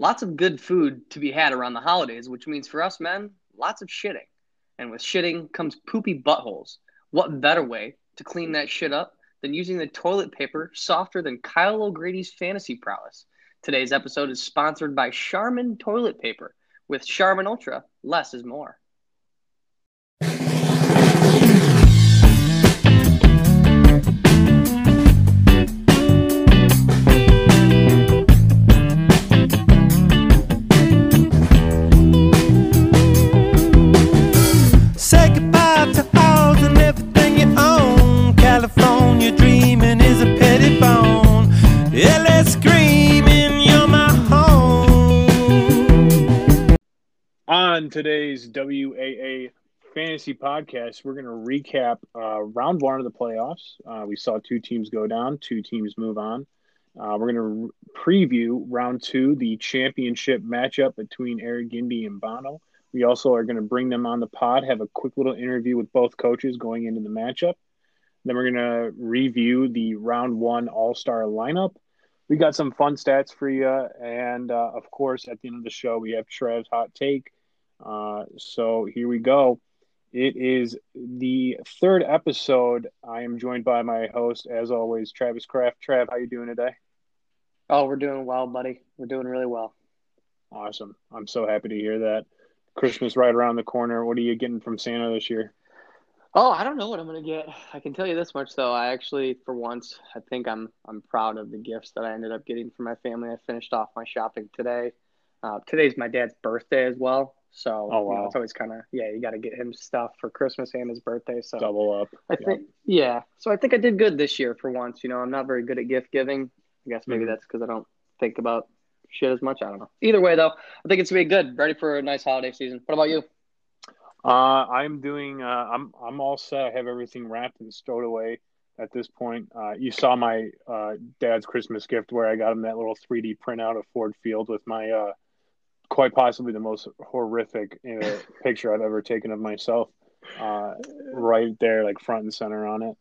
Lots of good food to be had around the holidays, which means for us men, lots of shitting. And with shitting comes poopy buttholes. What better way to clean that shit up than using the toilet paper softer than Kyle O'Grady's fantasy prowess? Today's episode is sponsored by Charmin Toilet Paper. With Charmin Ultra, less is more. On today's WAA Fantasy Podcast, we're going to recap uh, round one of the playoffs. Uh, we saw two teams go down, two teams move on. Uh, we're going to re- preview round two, the championship matchup between Eric Gindy and Bono. We also are going to bring them on the pod, have a quick little interview with both coaches going into the matchup. Then we're going to review the round one All Star lineup. We got some fun stats for you. And uh, of course, at the end of the show, we have Trev's hot take. Uh, so here we go. It is the third episode. I am joined by my host, as always, Travis Kraft. Trav, how you doing today? Oh, we're doing well, buddy. We're doing really well. Awesome. I'm so happy to hear that. Christmas right around the corner. What are you getting from Santa this year? Oh, I don't know what I'm gonna get. I can tell you this much though. I actually, for once, I think I'm I'm proud of the gifts that I ended up getting for my family. I finished off my shopping today. Uh, today's my dad's birthday as well, so Oh, you know, it's always kind of yeah. You got to get him stuff for Christmas and his birthday. So Double up. I think yeah. So I think I did good this year for once. You know, I'm not very good at gift giving. I guess maybe Mhm. that's because I don't think about shit as much. I don't know. Either way though, I think it's gonna be good. Ready for a nice holiday season. What about you? Uh, I'm doing. Uh, I'm I'm all set. I have everything wrapped and stowed away at this point. Uh, you saw my uh, dad's Christmas gift where I got him that little 3D printout of Ford Field with my uh, quite possibly the most horrific uh, picture I've ever taken of myself. Uh, right there, like front and center on it.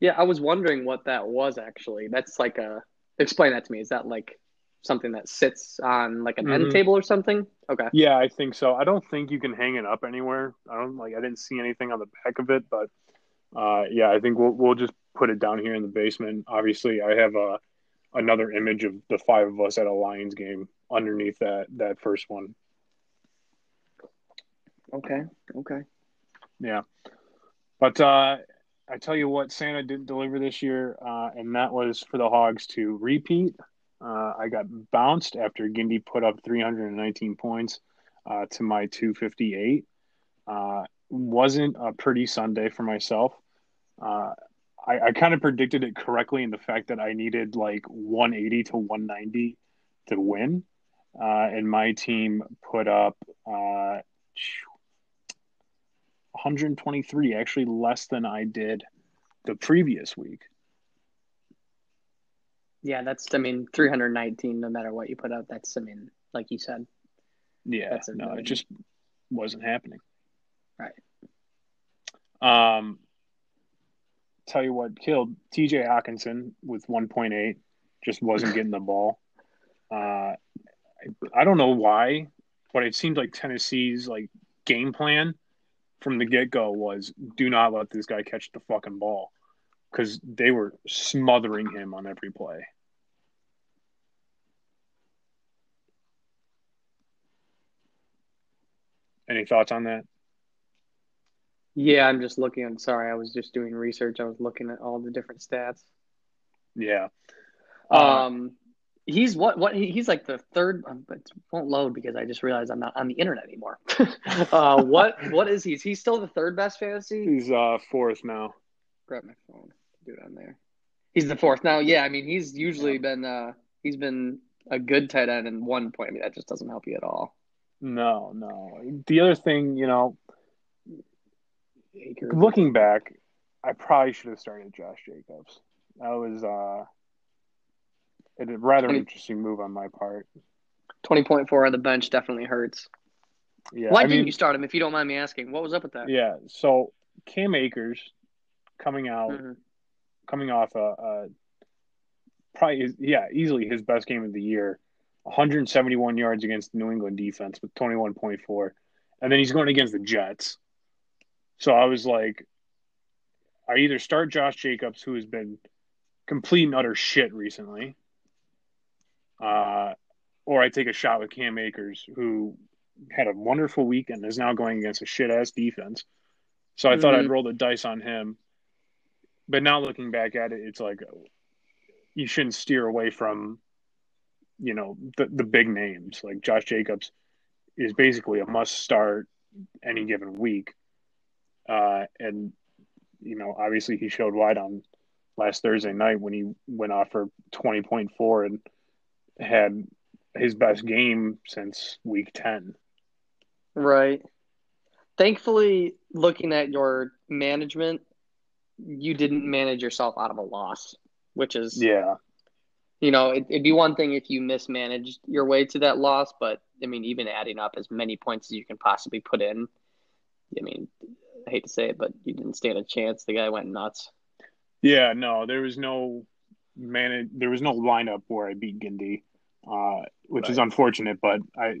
Yeah, I was wondering what that was actually. That's like a explain that to me. Is that like something that sits on like an end Mhm. table or something? Okay. Yeah, I think so. I don't think you can hang it up anywhere. I don't like. I didn't see anything on the back of it, but uh, yeah, I think we'll we'll just put it down here in the basement. Obviously, I have a another image of the five of us at a Lions game underneath that that first one. Okay. Okay. Yeah, but uh, I tell you what, Santa didn't deliver this year, uh, and that was for the Hogs to repeat. Uh, I got bounced after Gindy put up 319 points uh, to my 258. Uh, wasn't a pretty Sunday for myself. Uh, I, I kind of predicted it correctly in the fact that I needed like 180 to 190 to win, uh, and my team put up uh, 123, actually less than I did the previous week. Yeah, that's I mean 319 no matter what you put out. That's I mean like you said. Yeah, That's no, it just wasn't happening. Right. Um, tell you what killed T.J. Hockenson with 1.8. Just wasn't getting the ball. Uh, I, I don't know why, but it seemed like Tennessee's like game plan from the get go was do not let this guy catch the fucking ball because they were smothering him on every play. Any thoughts on that? Yeah, I'm just looking. I'm sorry, I was just doing research. I was looking at all the different stats. Yeah. Um, he's what? What? He, he's like the third. Um, but it won't load because I just realized I'm not on the internet anymore. uh, what? What is he? Is he still the third best fantasy? he's uh, fourth now. Grab my phone. Do it on there. He's the fourth now. Yeah, I mean he's usually been. uh He's been a good tight end in one point. I mean that just doesn't help you at all. No, no. The other thing, you know, Akers. looking back, I probably should have started Josh Jacobs. That was uh, a rather Twenty- interesting move on my part. Twenty point four on the bench definitely hurts. Yeah, Why I didn't mean, you start him? If you don't mind me asking, what was up with that? yeah. So Cam Akers coming out, Mhm. coming off a, a probably his, yeah easily his best game of the year 171 yards against New England defense with 21.4, and then he's going against the Jets. So I was like, I either start Josh Jacobs, who has been complete and utter shit recently, uh, or I take a shot with Cam Akers, who had a wonderful weekend is now going against a shit ass defense. So I mm-hmm. thought I'd roll the dice on him. But now looking back at it, it's like you shouldn't steer away from, you know, the the big names like Josh Jacobs is basically a must start any given week. Uh, and you know, obviously he showed wide on last Thursday night when he went off for twenty point four and had his best game since week ten. Right. Thankfully, looking at your management, you didn't manage yourself out of a loss, which is yeah. You know, it, would be one thing if you mismanaged your way to that loss, but I mean, even adding up as many points as you can possibly put in, I mean, I hate to say it, but you didn't stand a chance. The guy went nuts. Yeah, no, there was no man. There was no lineup where I beat Gindy, uh, which right. is unfortunate. But I,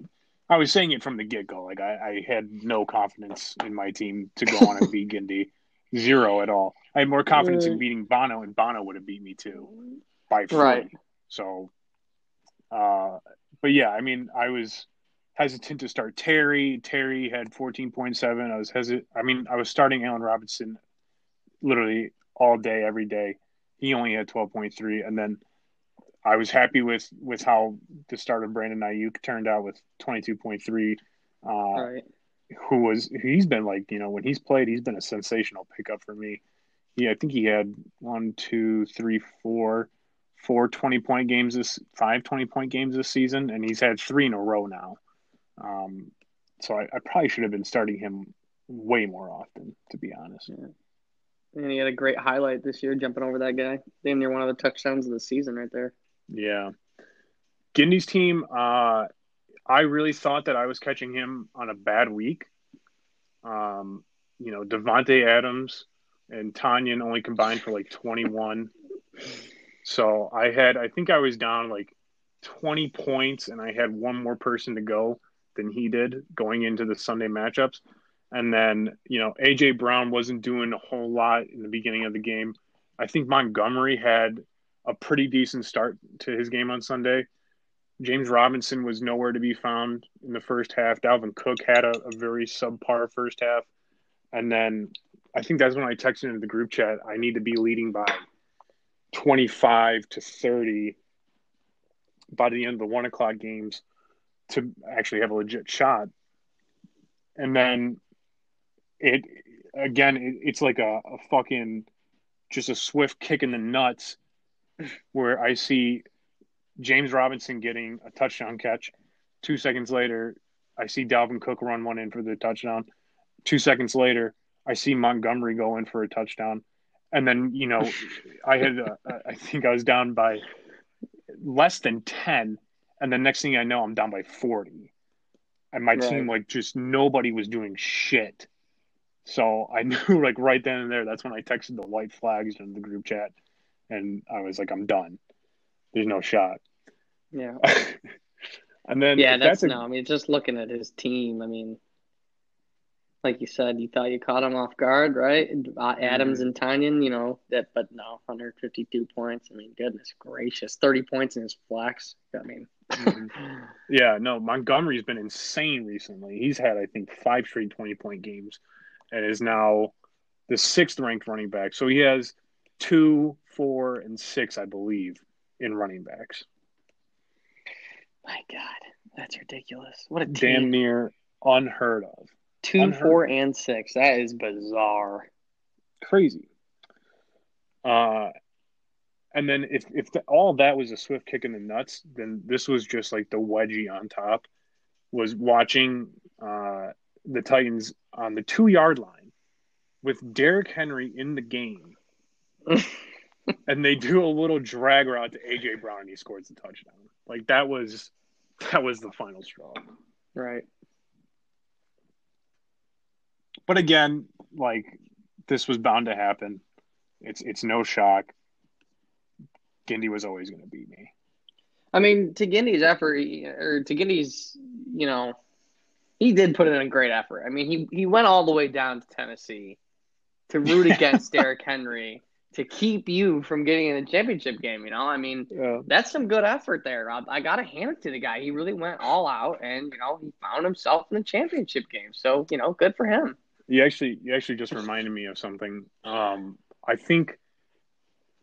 I was saying it from the get go. Like I, I, had no confidence in my team to go on and beat Gindy, zero at all. I had more confidence in beating Bono, and Bono would have beat me too by 40. Right. So, uh, but yeah, I mean, I was hesitant to start Terry. Terry had 14.7. I was hesitant. I mean, I was starting Allen Robinson literally all day, every day. He only had 12.3. And then I was happy with, with how the start of Brandon Aiyuk turned out with 22.3. Uh, right. Who was, he's been like, you know, when he's played, he's been a sensational pickup for me. Yeah, I think he had one, two, three, four, four 20 point games this, five 20 point games this season, and he's had three in a row now. Um, so I, I, probably should have been starting him way more often, to be honest. Yeah. And he had a great highlight this year, jumping over that guy. Damn near one of the touchdowns of the season, right there. Yeah, Gindy's team. Uh, I really thought that I was catching him on a bad week. Um, you know, Davante Adams and Tonyan only combined for like twenty one. so I had, I think I was down like twenty points, and I had one more person to go than he did going into the Sunday matchups. And then, you know, AJ Brown wasn't doing a whole lot in the beginning of the game. I think Montgomery had a pretty decent start to his game on Sunday. James Robinson was nowhere to be found in the first half. Dalvin Cook had a, a very subpar first half. And then I think that's when I texted into the group chat I need to be leading by 25 to 30 by the end of the one o'clock games to actually have a legit shot. And then it again, it, it's like a, a fucking just a swift kick in the nuts where I see James Robinson getting a touchdown catch. Two seconds later, I see Dalvin Cook run one in for the touchdown. Two seconds later, I see Montgomery go in for a touchdown. And then, you know, I had, uh, I think I was down by less than 10 and the next thing I know, I'm down by 40. And my right. team, like, just nobody was doing shit. So I knew, like, right then and there, that's when I texted the white flags in the group chat. And I was like, I'm done. There's no shot. Yeah. and then, yeah, that's, that's a... no, I mean, just looking at his team, I mean, like you said, you thought you caught him off guard, right? Uh, Adams mm-hmm. and Tonyan, you know that, but no, 152 points. I mean, goodness gracious, 30 points in his flex. I mean, mm-hmm. yeah, no, Montgomery's been insane recently. He's had, I think, five straight 20 point games, and is now the sixth ranked running back. So he has two, four, and six, I believe, in running backs. My God, that's ridiculous. What a team. damn near unheard of. Two, Unheard. four, and six. That is bizarre. Crazy. Uh, and then if if the, all that was a swift kick in the nuts, then this was just like the wedgie on top. Was watching uh, the Titans on the two yard line with Derrick Henry in the game, and they do a little drag route to AJ Brown and he scores the touchdown. Like that was that was the final straw. Right. But again, like this was bound to happen. It's it's no shock. Gindy was always going to beat me. I mean, to Gindy's effort, or to Gindy's, you know, he did put in a great effort. I mean, he he went all the way down to Tennessee to root against Derrick Henry to keep you from getting in the championship game. You know, I mean, Yeah. that's some good effort there. I, I got to hand it to the guy. He really went all out, and you know, he found himself in the championship game. So you know, good for him. You actually, you actually just reminded me of something. Um, I think,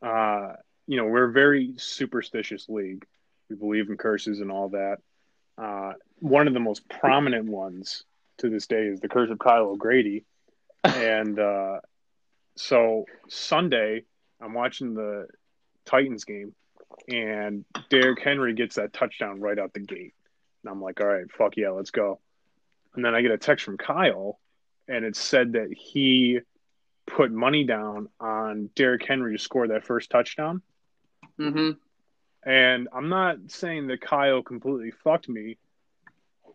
uh, you know, we're a very superstitious league. We believe in curses and all that. Uh, one of the most prominent ones to this day is the curse of Kyle O'Grady, and uh, so Sunday I'm watching the Titans game, and Derrick Henry gets that touchdown right out the gate, and I'm like, all right, fuck yeah, let's go. And then I get a text from Kyle and it said that he put money down on Derrick Henry to score that first touchdown. hmm And I'm not saying that Kyle completely fucked me,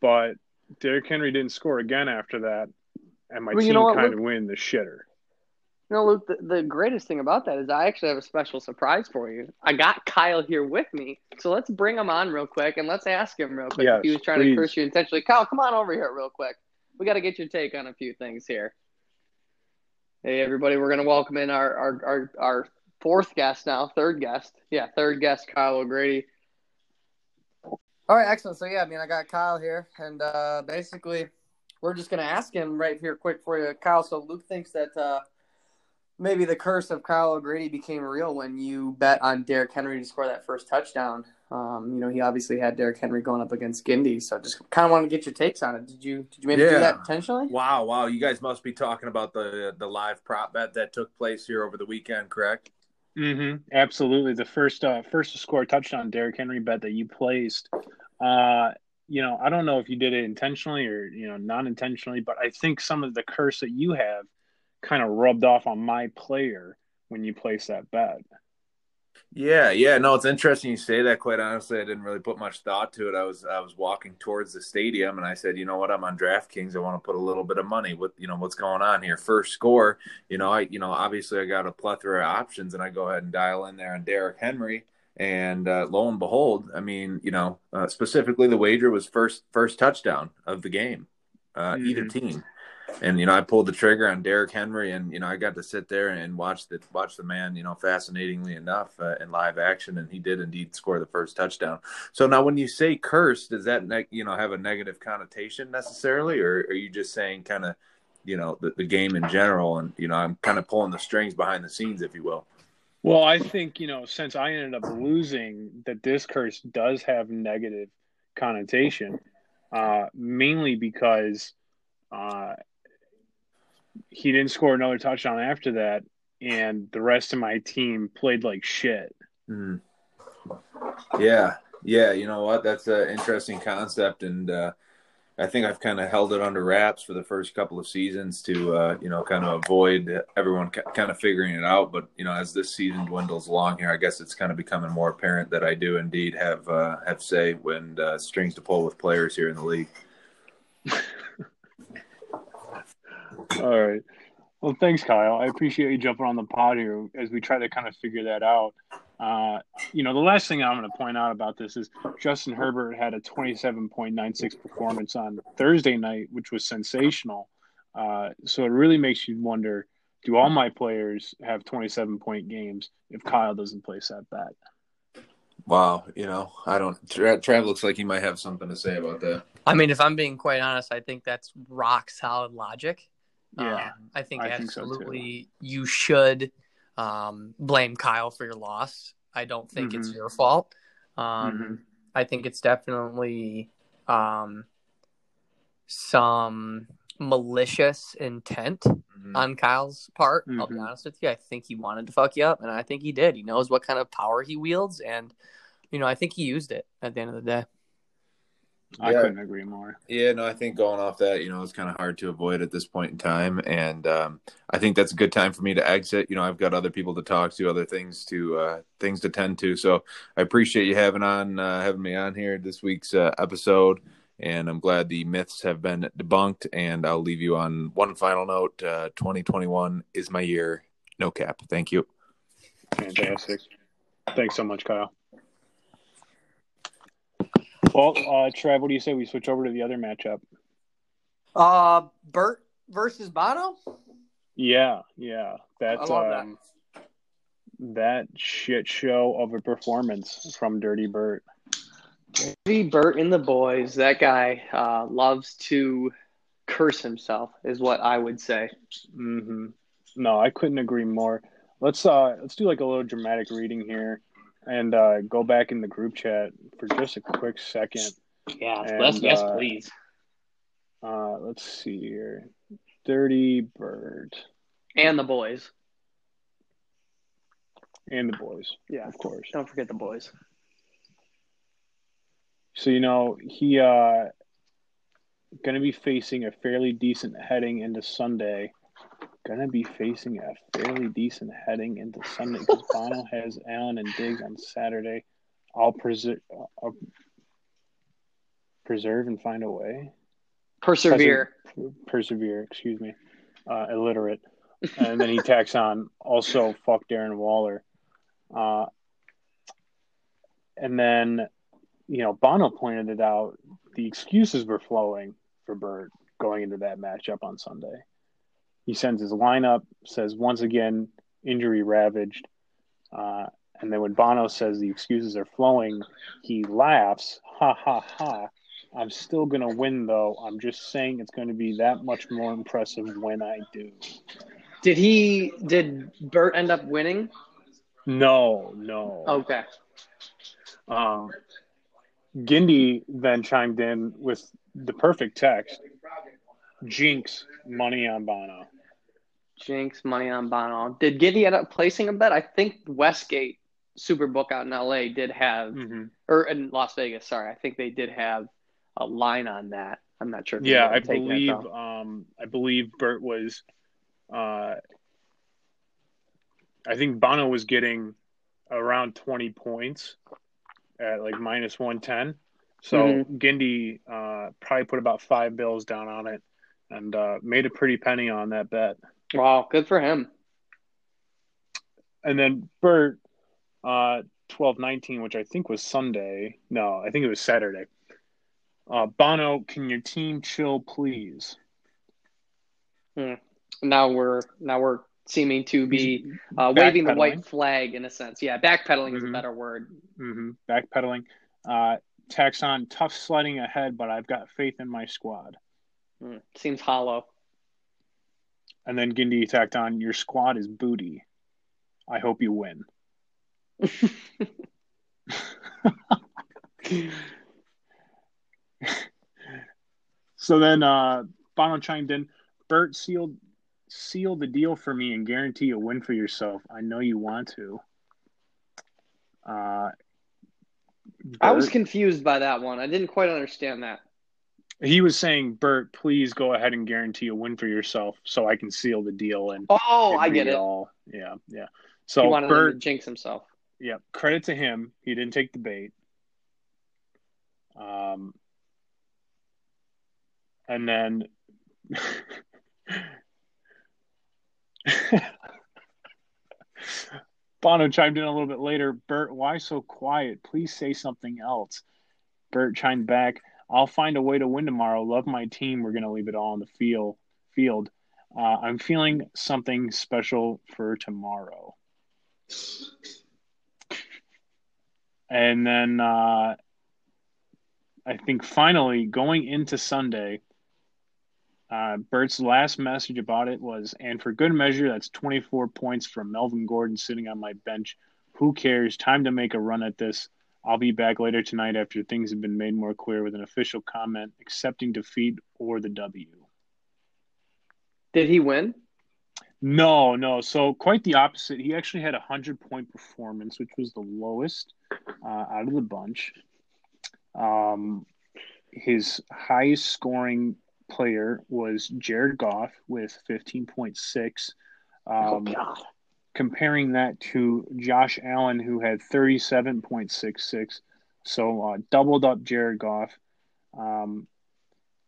but Derrick Henry didn't score again after that, and my Well, team kind of win the shitter. You know, Luke, the, the greatest thing about that is I actually have a special surprise for you. I got Kyle here with me, so let's bring him on real quick and let's ask him real quick Yes, if he was trying please. to curse you intentionally. Kyle, come on over here real quick. We got to get your take on a few things here. Hey, everybody, we're going to welcome in our, our, our, our fourth guest now, third guest. Yeah, third guest, Kyle O'Grady. All right, excellent. So, yeah, I mean, I got Kyle here, and uh, basically, we're just going to ask him right here quick for you, Kyle. So, Luke thinks that uh, maybe the curse of Kyle O'Grady became real when you bet on Derrick Henry to score that first touchdown. Um, you know, he obviously had Derrick Henry going up against Gindy, so I just kind of want to get your takes on it. Did you did you maybe do that intentionally? Wow, wow! You guys must be talking about the the live prop bet that took place here over the weekend, correct? Mm-hmm. Absolutely. The first uh, first to score a touchdown Derrick Henry bet that you placed. Uh, you know, I don't know if you did it intentionally or you know non intentionally, but I think some of the curse that you have kind of rubbed off on my player when you place that bet. Yeah, yeah. No, it's interesting you say that. Quite honestly, I didn't really put much thought to it. I was I was walking towards the stadium, and I said, you know what? I'm on DraftKings. I want to put a little bit of money. What you know? What's going on here? First score. You know, I you know obviously I got a plethora of options, and I go ahead and dial in there on Derrick Henry. And uh, lo and behold, I mean, you know, uh, specifically the wager was first first touchdown of the game, uh, either Mhm. team. And you know, I pulled the trigger on Derrick Henry, and you know, I got to sit there and watch the watch the man. You know, fascinatingly enough, uh, in live action, and he did indeed score the first touchdown. So now, when you say curse, does that ne- you know have a negative connotation necessarily, or are you just saying kind of, you know, the, the game in general? And you know, I'm kind of pulling the strings behind the scenes, if you will. Well, I think, you know, since I ended up losing, that this curse does have negative connotation, uh, mainly because uh, he didn't score another touchdown after that, and the rest of my team played like shit. Mm. Yeah, yeah. You know what? That's an interesting concept, and uh, I think I've kind of held it under wraps for the first couple of seasons to, uh, you know, kind of avoid everyone ca- kind of figuring it out. But you know, as this season dwindles along here, I guess it's kind of becoming more apparent that I do indeed have uh, have say when uh, strings to pull with players here in the league. All right. Well, thanks, Kyle. I appreciate you jumping on the pod here as we try to kind of figure that out. Uh, you know, the last thing I'm going to point out about this is Justin Herbert had a 27.96 performance on Thursday night, which was sensational. Uh, so it really makes you wonder do all my players have 27 point games if Kyle doesn't place that bet? Wow, you know, I don't. Trav, Trav looks like he might have something to say about that. I mean, if I'm being quite honest, I think that's rock solid logic. Yeah, Um, I think I think so, absolutely you should um, blame Kyle for your loss. I don't think it's Mhm. your fault. Um, Mhm. I think it's definitely um, some malicious intent Mhm. on Kyle's part. I'll be Mhm. honest with you. I think he wanted to fuck you up, and I think he did. He knows what kind of power he wields, and you know, I think he used it at the end of the day. I Yeah. couldn't agree more. Yeah, no, I think going off that, you know, it's kind of hard to avoid at this point in time, and um, I think that's a good time for me to exit. You know, I've got other people to talk to, other things to uh, things to tend to. So I appreciate you having on uh, having me on here this week's uh, episode, and I'm glad the myths have been debunked. And I'll leave you on one final note: uh, 2021 is my year. No cap. Thank you. Fantastic. Thanks so much, Kyle. Well, uh, Trev, what do you say we switch over to the other matchup? Uh, Bert versus Bono. Yeah, yeah, I that's love that. um, that shit show of a performance from Dirty Bert. Dirty Bert and the boys. That guy uh, loves to curse himself, is what I would say. Mm-hmm. No, I couldn't agree more. Let's uh let's do like a little dramatic reading here, and uh, go back in the group chat for just a quick second. Yeah, And, yes, yes, uh, please. Uh, let's see here. Dirty Bert And the boys. and the boys, Yeah, of course. don't forget the boys. So you know he uh going to be facing a fairly decent heading into Sunday. Going to be facing a fairly decent heading into Sunday because Bono has Allen and Diggs on Saturday. I'll preserve, uh, preserve and find a way. Persevere. Persevere, excuse me. Uh, illiterate. And then he tacks on also fuck Darren Waller. Uh, and then, you know, Bono pointed it out. The excuses were flowing for Bert going into that matchup on Sunday. He sends his lineup, says once again, injury ravaged. Uh, and then when Bono says the excuses are flowing, he laughs. Ha ha ha. I'm still going to win, though. I'm just saying it's going to be that much more impressive when I do. Did he? Did Bert end up winning? No, no. Okay. Um, Gindy then chimed in with the perfect text Jinx, money on Bono. Jinx, money on Bono. Did Gindy end up placing a bet? I think Westgate Superbook out in LA did have, Mm-hmm. or in Las Vegas. Sorry, I think they did have a line on that. I'm not sure. Yeah, I up taking it, believe um, I believe Bert was uh, I think Bono was getting around 20 points at like minus 110. So Mhm. Gindy uh, probably put about five bills down on it and uh, made a pretty penny on that bet. Wow, good for him. And then Bert, uh, 12-19, which I think was Sunday. No, I think it was Saturday. Uh, Bono, can your team chill, please? Now we're now we're seeming to be uh, waving the white flag in a sense. Yeah, backpedaling is a Mhm. better word. hmm Backpedaling. Uh, tax on tough sledding ahead, but I've got faith in my squad. Mm, seems hollow. And then Gindy tacked on, your squad is booty. I hope you win. so then uh, Bono chimed in, Bert sealed seal the deal for me and guarantee a win for yourself. I know you want to. Uh, I was confused by that one. I didn't quite understand that. He was saying, Bert, please go ahead and guarantee a win for yourself so I can seal the deal and Oh, and I get it. all yeah, yeah. he So wanted him to Bert, jinx himself. yeah, credit to him. He didn't take the bait. Um, and then Bono chimed in a little bit later. Bert, why so quiet? Please say something else. Bert chimed back, I'll find a way to win tomorrow. Love my team. We're going to leave it all on the field. Field. Uh, I'm feeling something special for tomorrow. And then uh, I think finally going into Sunday, uh, Bert's last message about it was, and for good measure, that's 24 points from Melvin Gordon sitting on my bench. Who cares? Time to make a run at this. I'll be back later tonight after things have been made more clear with an official comment accepting defeat or the W. Did he win? No, no. So quite the opposite. He actually had a hundred point performance, which was the lowest uh, out of the bunch. Um, his highest scoring player was Jared Goff with fifteen point six. oh Um, God. Comparing that to Josh Allen, who had 37.66, so uh, doubled up Jared Goff. Um,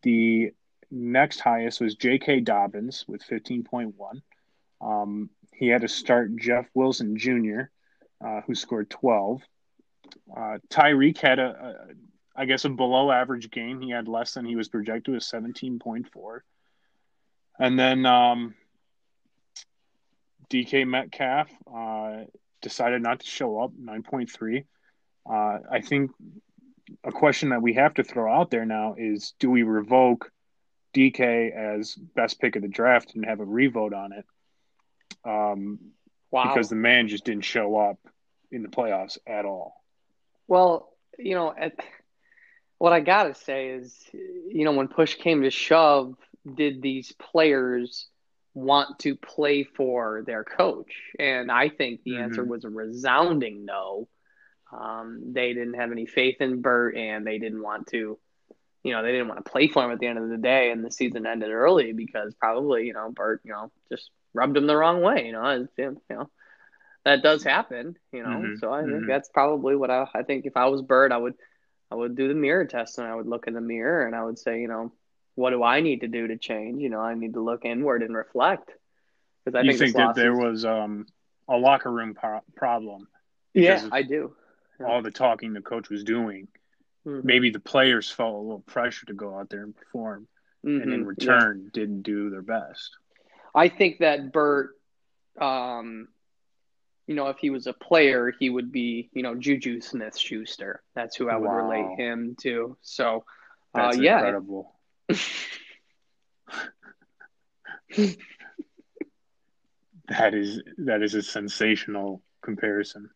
the next highest was J.K. Dobbins with 15.1. Um, he had to start Jeff Wilson Jr., uh, who scored 12. Uh, Tyreek had a, I guess, a below average game. He had less than he was projected with 17.4. And then um, DK Metcalf uh, decided not to show up, 9.3. Uh, I think a question that we have to throw out there now is do we revoke DK as best pick of the draft and have a revote on it? Um, Wow. Because the man just didn't show up in the playoffs at all. Well, you know, at, what I gotta say is, you know, when push came to shove, did these players want to play for their coach? And I think the answer Mhm. was a resounding no. Um, they didn't have any faith in Bert, and they didn't want to, you know, they didn't want to play for him at the end of the day. And the season ended early because probably, you know, Bert, you know, just rubbed him the wrong way. You know, as- you know, that does happen. You know, Mhm. so I think Mhm. that's probably what I, I think. If I was Bert, I would, I would do the mirror test, and I would look in the mirror, and I would say, you know, what do I need to do to change? You know, I need to look inward and reflect. Because I you think, think that there is- was um, a locker room pro- problem? yeah, I do. Yeah. All the talking the coach was doing. Mhm. Maybe the players felt a little pressure to go out there and perform, and in Mhm, yeah. return didn't do their best. I think that Bert, um, you know, if he was a player, he would be, you know, Juju Smith Schuster. That's who I would Wow. relate him to. So, uh, yeah, incredible. That is that is a sensational comparison.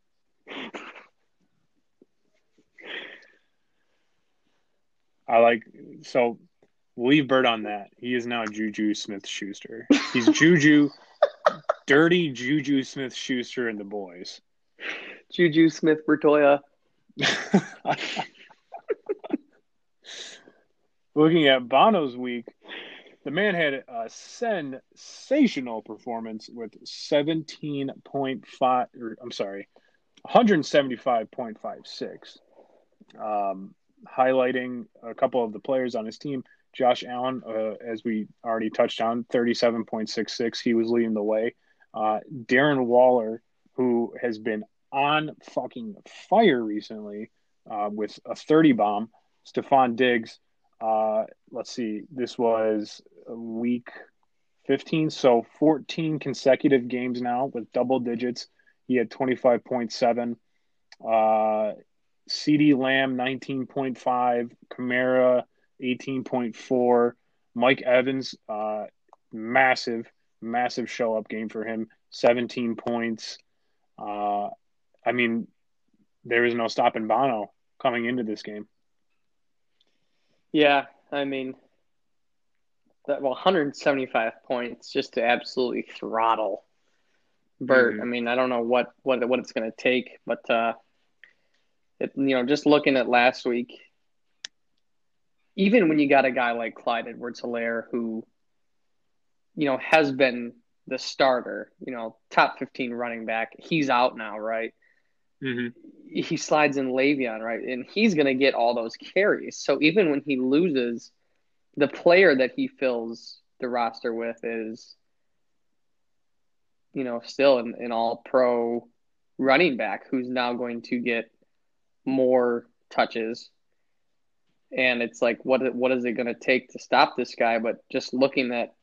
I like so leave Bert on that. He is now Juju Smith Schuster. He's Juju dirty Juju Smith Schuster and the boys. Juju Smith Bertoya. Looking at Bono's week, the man had a sensational performance with 17.5, or I'm sorry, 175.56. Um, highlighting a couple of the players on his team. Josh Allen, uh, as we already touched on, 37.66. He was leading the way. Uh, Darren Waller, who has been on fucking fire recently uh, with a 30 bomb. Stefon Diggs, uh, let's see, this was week 15, so 14 consecutive games now with double digits. He had 25.7. Uh, CeeDee Lamb 19.5, Kamara 18.4, Mike Evans uh, massive massive show up game for him 17 points. Uh, I mean, there is no stopping Bono coming into this game. Yeah, I mean, that well, 175 points just to absolutely throttle Bert. Mhm. I mean, I don't know what what what it's going to take, but uh, it, you know, just looking at last week, even when you got a guy like Clyde Edwards-Helaire who, you know, has been the starter, you know, top 15 running back, he's out now, right? Mm-hmm. he slides in Le'Veon, right? And he's going to get all those carries. So even when he loses, the player that he fills the roster with is, you know, still an, an all pro running back who's now going to get more touches. And it's like, what what is it going to take to stop this guy? But just looking at,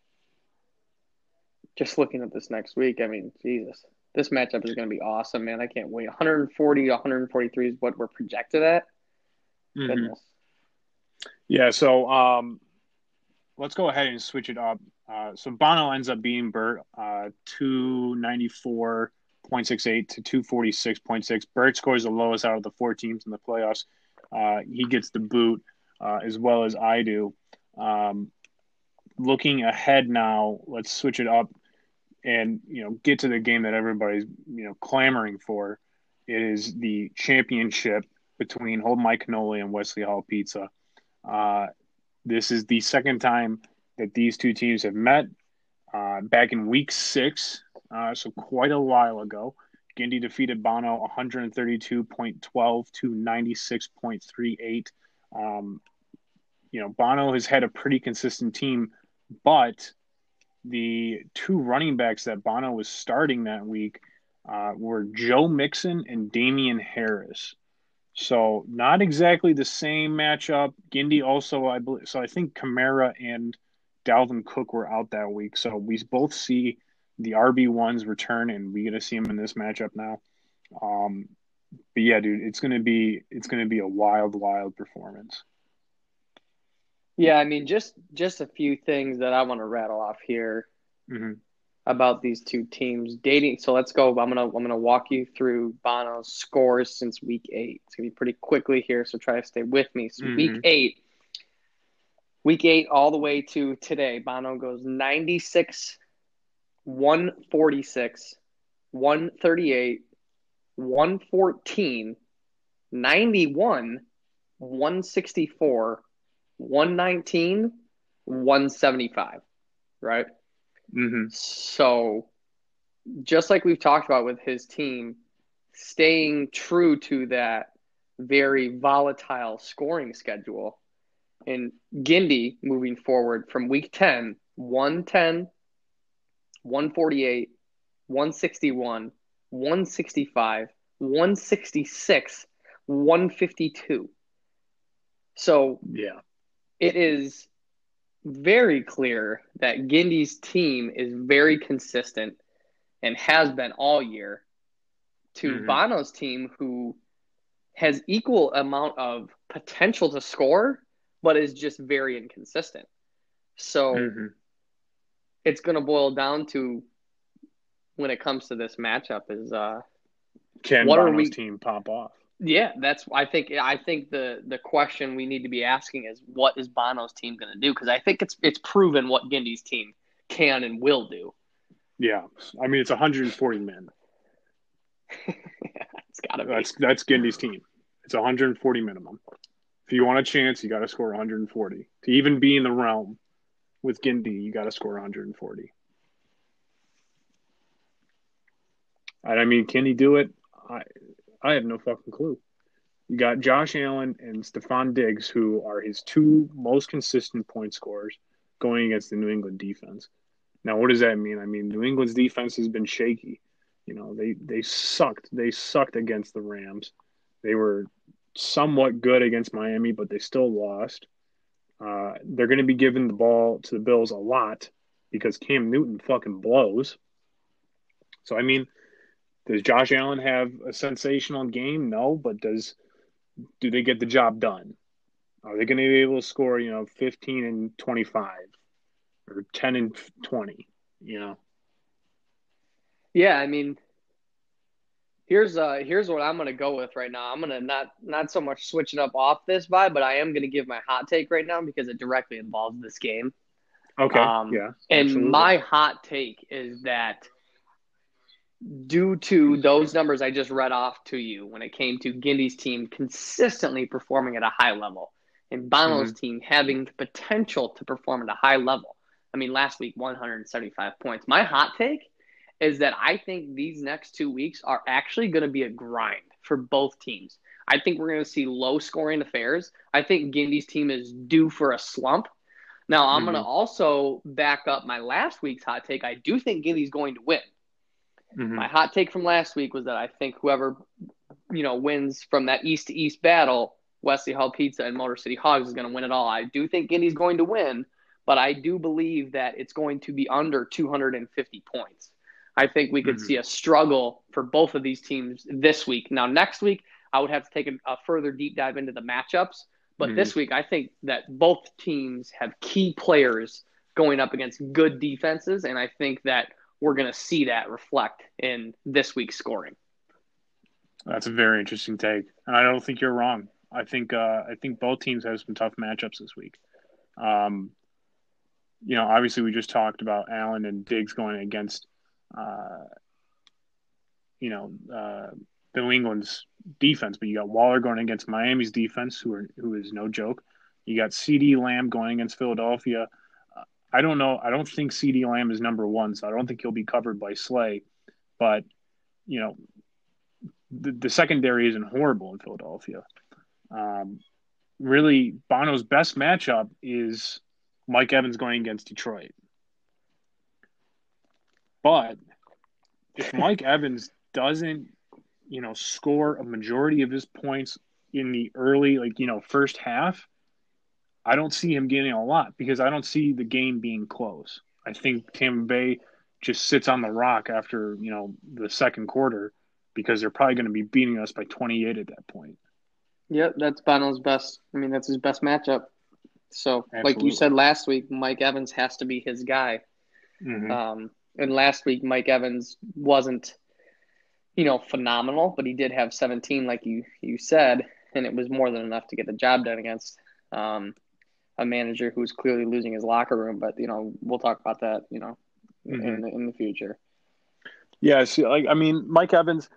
just looking at this next week, I mean, Jesus, this matchup is going to be awesome, man. I can't wait. 140 143 is what we're projected at. Mm-hmm. Goodness. Yeah, so um, let's go ahead and switch it up. Uh, so Bono ends up being Bert uh, 294.68 to 246.6. Bert scores the lowest out of the four teams in the playoffs. Uh, he gets the boot uh, as well as I do. Um, looking ahead now, let's switch it up and you know get to the game that everybody's you know clamoring for. It is the championship between Hold My Cannoli and Wesley Hall Pizza. Uh, this is the second time that these two teams have met. Uh, back in week six, uh, so quite a while ago, Gindy defeated Bono 132.12 to 96.38. Um, you know, Bono has had a pretty consistent team, but the two running backs that Bono was starting that week uh, were Joe Mixon and Damien Harris. So not exactly the same matchup. Gindy also, I believe. So I think Kamara and Dalvin Cook were out that week. So we both see the RB ones return, and we get to see them in this matchup now. Um, but yeah, dude, it's gonna be it's gonna be a wild, wild performance. Yeah, I mean, just just a few things that I want to rattle off here Mhm. about these two teams dating. So let's go. I'm gonna I'm gonna walk you through Bono's scores since week eight. It's gonna be pretty quickly here, so try to stay with me. So week Mhm. eight, week eight, all the way to today, Bono goes 96, 146, 138, 114, 91, 164, 119, 175. Right? Mhm. So, just like we've talked about with his team, staying true to that very volatile scoring schedule, and Gindy moving forward from week 10, 110, 148, 161, 165, 166, 152. So, Yeah. It is very clear that Gindy's team is very consistent and has been all year to Mhm. Bono's team who has equal amount of potential to score but is just very inconsistent. So Mhm. it's going to boil down to when it comes to this matchup is uh Can What Bono's we- team pop off? Yeah, that's. I think. I think the the question we need to be asking is, what is Bono's team going to do? Because I think it's it's proven what Gindy's team can and will do. Yeah. I mean, it's 140 men. it's got to be. That's that's Gindy's team. It's 140 minimum. If you want a chance, you got to score 140 to even be in the realm. With Gindy, you got to score 140. And I mean, can he do it? I I have no fucking clue. You got Josh Allen and Stefon Diggs, who are his two most consistent point scorers, going against the New England defense. Now, what does that mean? I mean, New England's defense has been shaky. You know, they they sucked. They sucked against the Rams. They were somewhat good against Miami, but they still lost. Uh, they're going to be giving the ball to the Bills a lot because Cam Newton fucking blows. So I mean, does Josh Allen have a sensational game? No, but does do they get the job done? Are they going to be able to score, you know, 15 and 25 or 10 and 20, you know? Yeah, I mean, here's uh here's what I'm gonna go with right now. I'm gonna not not so much switching up off this vibe, but I am gonna give my hot take right now because it directly involves this game. Okay. Um, yeah. And absolutely. my hot take is that due to those numbers I just read off to you when it came to Gindy's team consistently performing at a high level and Bono's mm-hmm. team having the potential to perform at a high level. I mean, last week, 175 points. My hot take is that I think these next two weeks are actually going to be a grind for both teams. I think we're going to see low scoring affairs. I think Gindy's team is due for a slump. Now, I'm going to mm-hmm. also back up my last week's hot take. I do think Gindy's going to win. Mhm. My hot take from last week was that I think whoever, you know, wins from that east to east battle, Wesley Hall Pizza and Motor City Hogs is going to win it all. I do think Gindy's going to win, but I do believe that it's going to be under 250 points. I think we could Mhm. see a struggle for both of these teams this week. Now, next week, I would have to take a, a further deep dive into the matchups. But Mhm. this week, I think that both teams have key players going up against good defenses, and I think that we're going to see that reflect in this week's scoring. That's a very interesting take, and I don't think you're wrong. I think uh, I think both teams have some tough matchups this week. Um, you know, obviously we just talked about Allen and Diggs going against, uh, you know, uh, New England's defense, but you got Waller going against Miami's defense, who are who is no joke. You got CeeDee Lamb going against Philadelphia. I don't know. I don't think CeeDee Lamb is number one, so I don't think he'll be covered by Slay. But you know, the, the secondary isn't horrible in Philadelphia. Um, really, Bono's best matchup is Mike Evans going against Detroit. But if Mike Evans doesn't, you know, score a majority of his points in the early, like you know, first half, I don't see him getting a lot because I don't see the game being close. I think Tampa Bay just sits on the rock after you know the second quarter because they're probably going to be beating us by 28 at that point. Yep, that's Bono's best. I mean, that's his best matchup. So, like you said last week, Mike Evans has to be his guy. Mhm. Um, and last week, Mike Evans wasn't, you know, phenomenal, but he did have 17, like you you said, and it was more than enough to get the job done against um, a manager who's clearly losing his locker room. But you know, we'll talk about that, you know, in Mhm. the in the future. Yeah, see, like I mean, Mike Evans,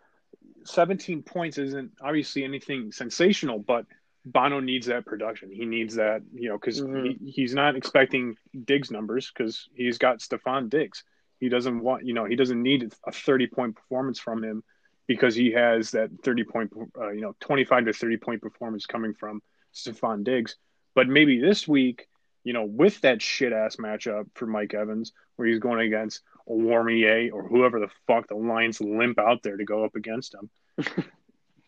17 points isn't obviously anything sensational, but Bono needs that production. He needs that, you know, because Mhm. he, he's not expecting Diggs numbers because he's got Stefon Diggs. He doesn't want, you know, he doesn't need a 30 point performance from him because he has that 30 point, uh, you know, 25 to 30 point performance coming from Stefon Diggs. But maybe this week, you know, with that shit ass matchup for Mike Evans, where he's going against Oruwariye or whoever the fuck the Lions limp out there to go up against him.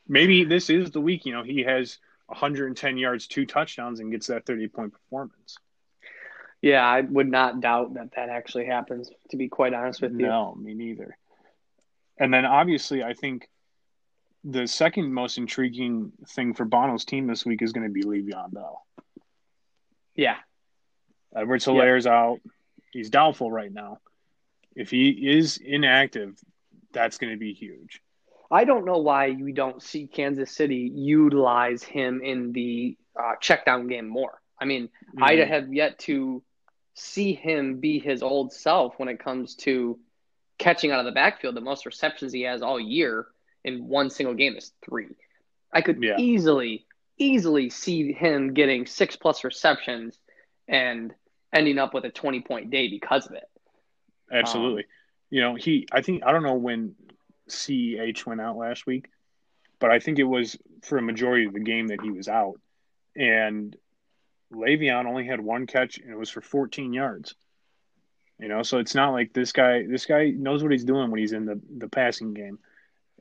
maybe this is the week, you know, he has 110 yards, two touchdowns, and gets that 30 point performance. Yeah, I would not doubt that that actually happens. To be quite honest with you, No, me neither. And then obviously, I think the second most intriguing thing for Bono's team this week is going to be Le'Veon Bell. Yeah, Edwards Helaire's out. He's doubtful right now. If he is inactive, that's going to be huge. I don't know why we don't see Kansas City utilize him in the uh, check down game more. I mean, I Mhm. have yet to see him be his old self when it comes to catching out of the backfield. The most receptions he has all year in one single game is three. I could Yeah. easily, easily see him getting six plus receptions and ending up with a 20 point day because of it. Absolutely. Um, you know, he, I think, I don't know when CEH went out last week, but I think it was for a majority of the game that he was out. And Le'Veon only had one catch and it was for 14 yards. You know, so it's not like this guy, this guy knows what he's doing when he's in the, the passing game.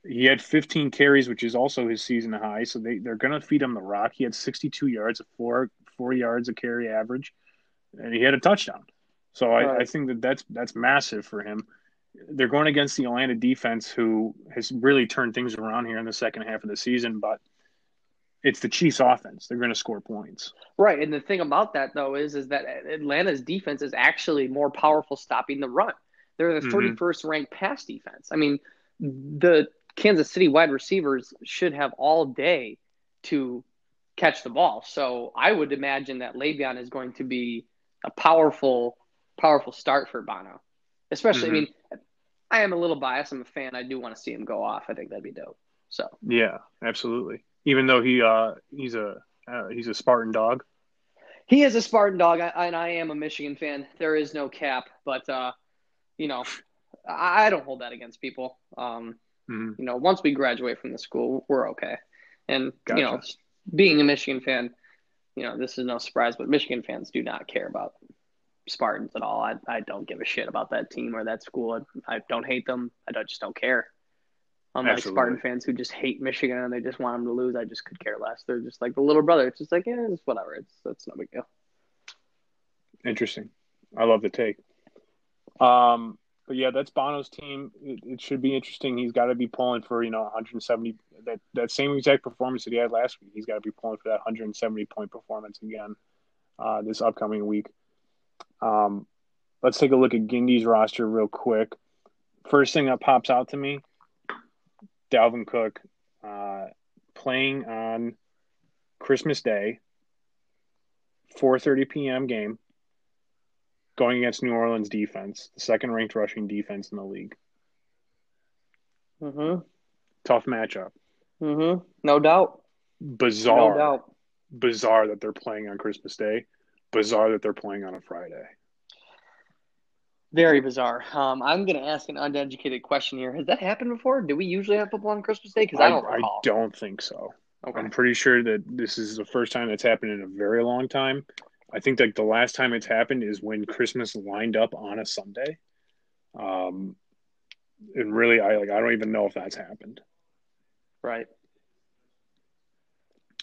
He had 15 carries, which is also his season high. So they, they're going to feed him the rock. He had 62 yards, four, four yards a carry average, and he had a touchdown. So I, Right. I think that that's that's massive for him. They're going against the Atlanta defense, who has really turned things around here in the second half of the season. But it's the Chiefs' offense; they're going to score points. Right, and the thing about that though is is that Atlanta's defense is actually more powerful stopping the run. They're the Mhm. 31st ranked pass defense. I mean, the Kansas City wide receivers should have all day to catch the ball. So I would imagine that Le'Veon is going to be a powerful, powerful start for Bono. Especially, Mhm. I mean, I am a little biased. I'm a fan. I do want to see him go off. I think that'd be dope. So Yeah, absolutely. Even though he uh, he's a uh, he's a Spartan dog. He is a Spartan dog, I- and I am a Michigan fan. There is no cap, but uh, you know, I I don't hold that against people. Um, Mhm. you know, once we graduate from the school, we're okay. And you know, being a Michigan fan, you know, this is no surprise, but Michigan fans do not care about Spartans at all. I, I don't give a shit about that team or that school. I, I don't hate them. I don't, just don't care. Unlike Absolutely. Spartan fans who just hate Michigan and they just want them to lose, I just could care less. They're just like the little brother. It's just like, yeah, it's whatever. It's it's no big deal. Interesting. I love the take. Um, but yeah, that's Bono's team. It, it should be interesting. He's got to be pulling for you know 170 that that same exact performance that he had last week. He's got to be pulling for that 170 point performance again uh, this upcoming week. Um, let's take a look at Gindy's roster real quick. First thing that pops out to me, Dalvin Cook uh, playing on Christmas Day, 4:30 p.m. game going against New Orleans defense, the second ranked rushing defense in the league. Mm-hmm. Tough matchup. Mm-hmm. No doubt. Bizarre. No doubt. Bizarre that they're playing on Christmas Day. Bizarre that they're playing on a Friday. Very bizarre. Um, I'm going to ask an uneducated question here. Has that happened before? Do we usually have football on Christmas Day? Because I don't recall. don't think so. Okay. I'm pretty sure that this is the first time that's happened in a very long time. I think like the last time it's happened is when Christmas lined up on a Sunday. Um, and really, I like I don't even know if that's happened. Right.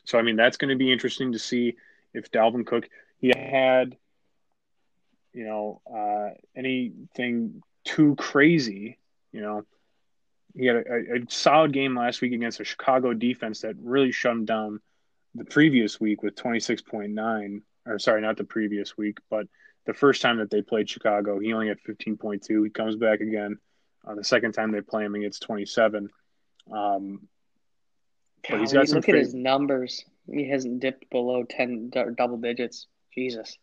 So I mean, that's going to be interesting to see if Dalvin Cook he had, you know, uh, anything too crazy. You know, he had a, a solid game last week against a Chicago defense that really shut him down the previous week with 26.9 or sorry not the previous week but the first time that they played chicago he only had 15.2 he comes back again. Uh, the second time they play him he gets 27 um, but he's got look at his numbers. He hasn't dipped below 10 double digits. Jesus.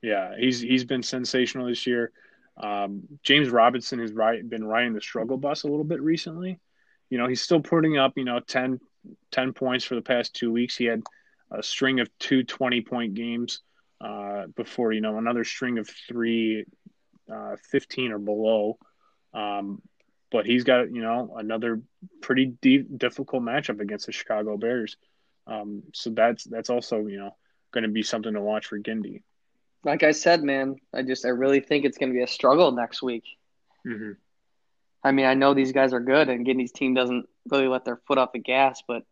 Yeah he's he's been sensational this year. Um, James Robinson has right, been riding the struggle bus a little bit recently. You know, he's still putting up, you know, 10, 10 points for the past two weeks. He had a string of two 20 point games uh, before, you know, another string of three uh, 15 or below. Um, but he's got, you know, another pretty deep, difficult matchup against the Chicago Bears. Um, so that's that's also, you know, going to be something to watch for Gindy like I said, man, I just I really think it's going to be a struggle next week. Mm-hmm. I mean, I know these guys are good, and Gindy's team doesn't really let their foot off the gas, but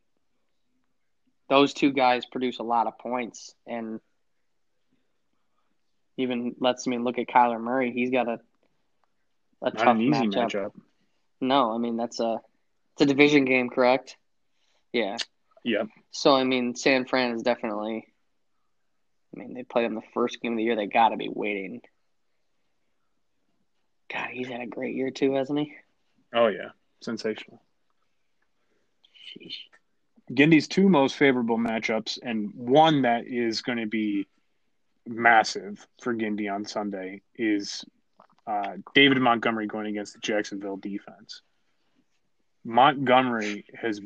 those two guys produce a lot of points, and even lets me look at Kyler Murray. He's got a a Not tough matchup. matchup. No, I mean that's a it's a division game, correct? Yeah. Yep. So I mean, San Fran is definitely I mean, they played him the first game of the year. They got to be waiting. God, he's had a great year too, hasn't he? Oh yeah, sensational. Sheesh. Gindy's two most favorable matchups, and one that is going to be massive for Gindy on Sunday is uh, David Montgomery going against the Jacksonville defense. Montgomery has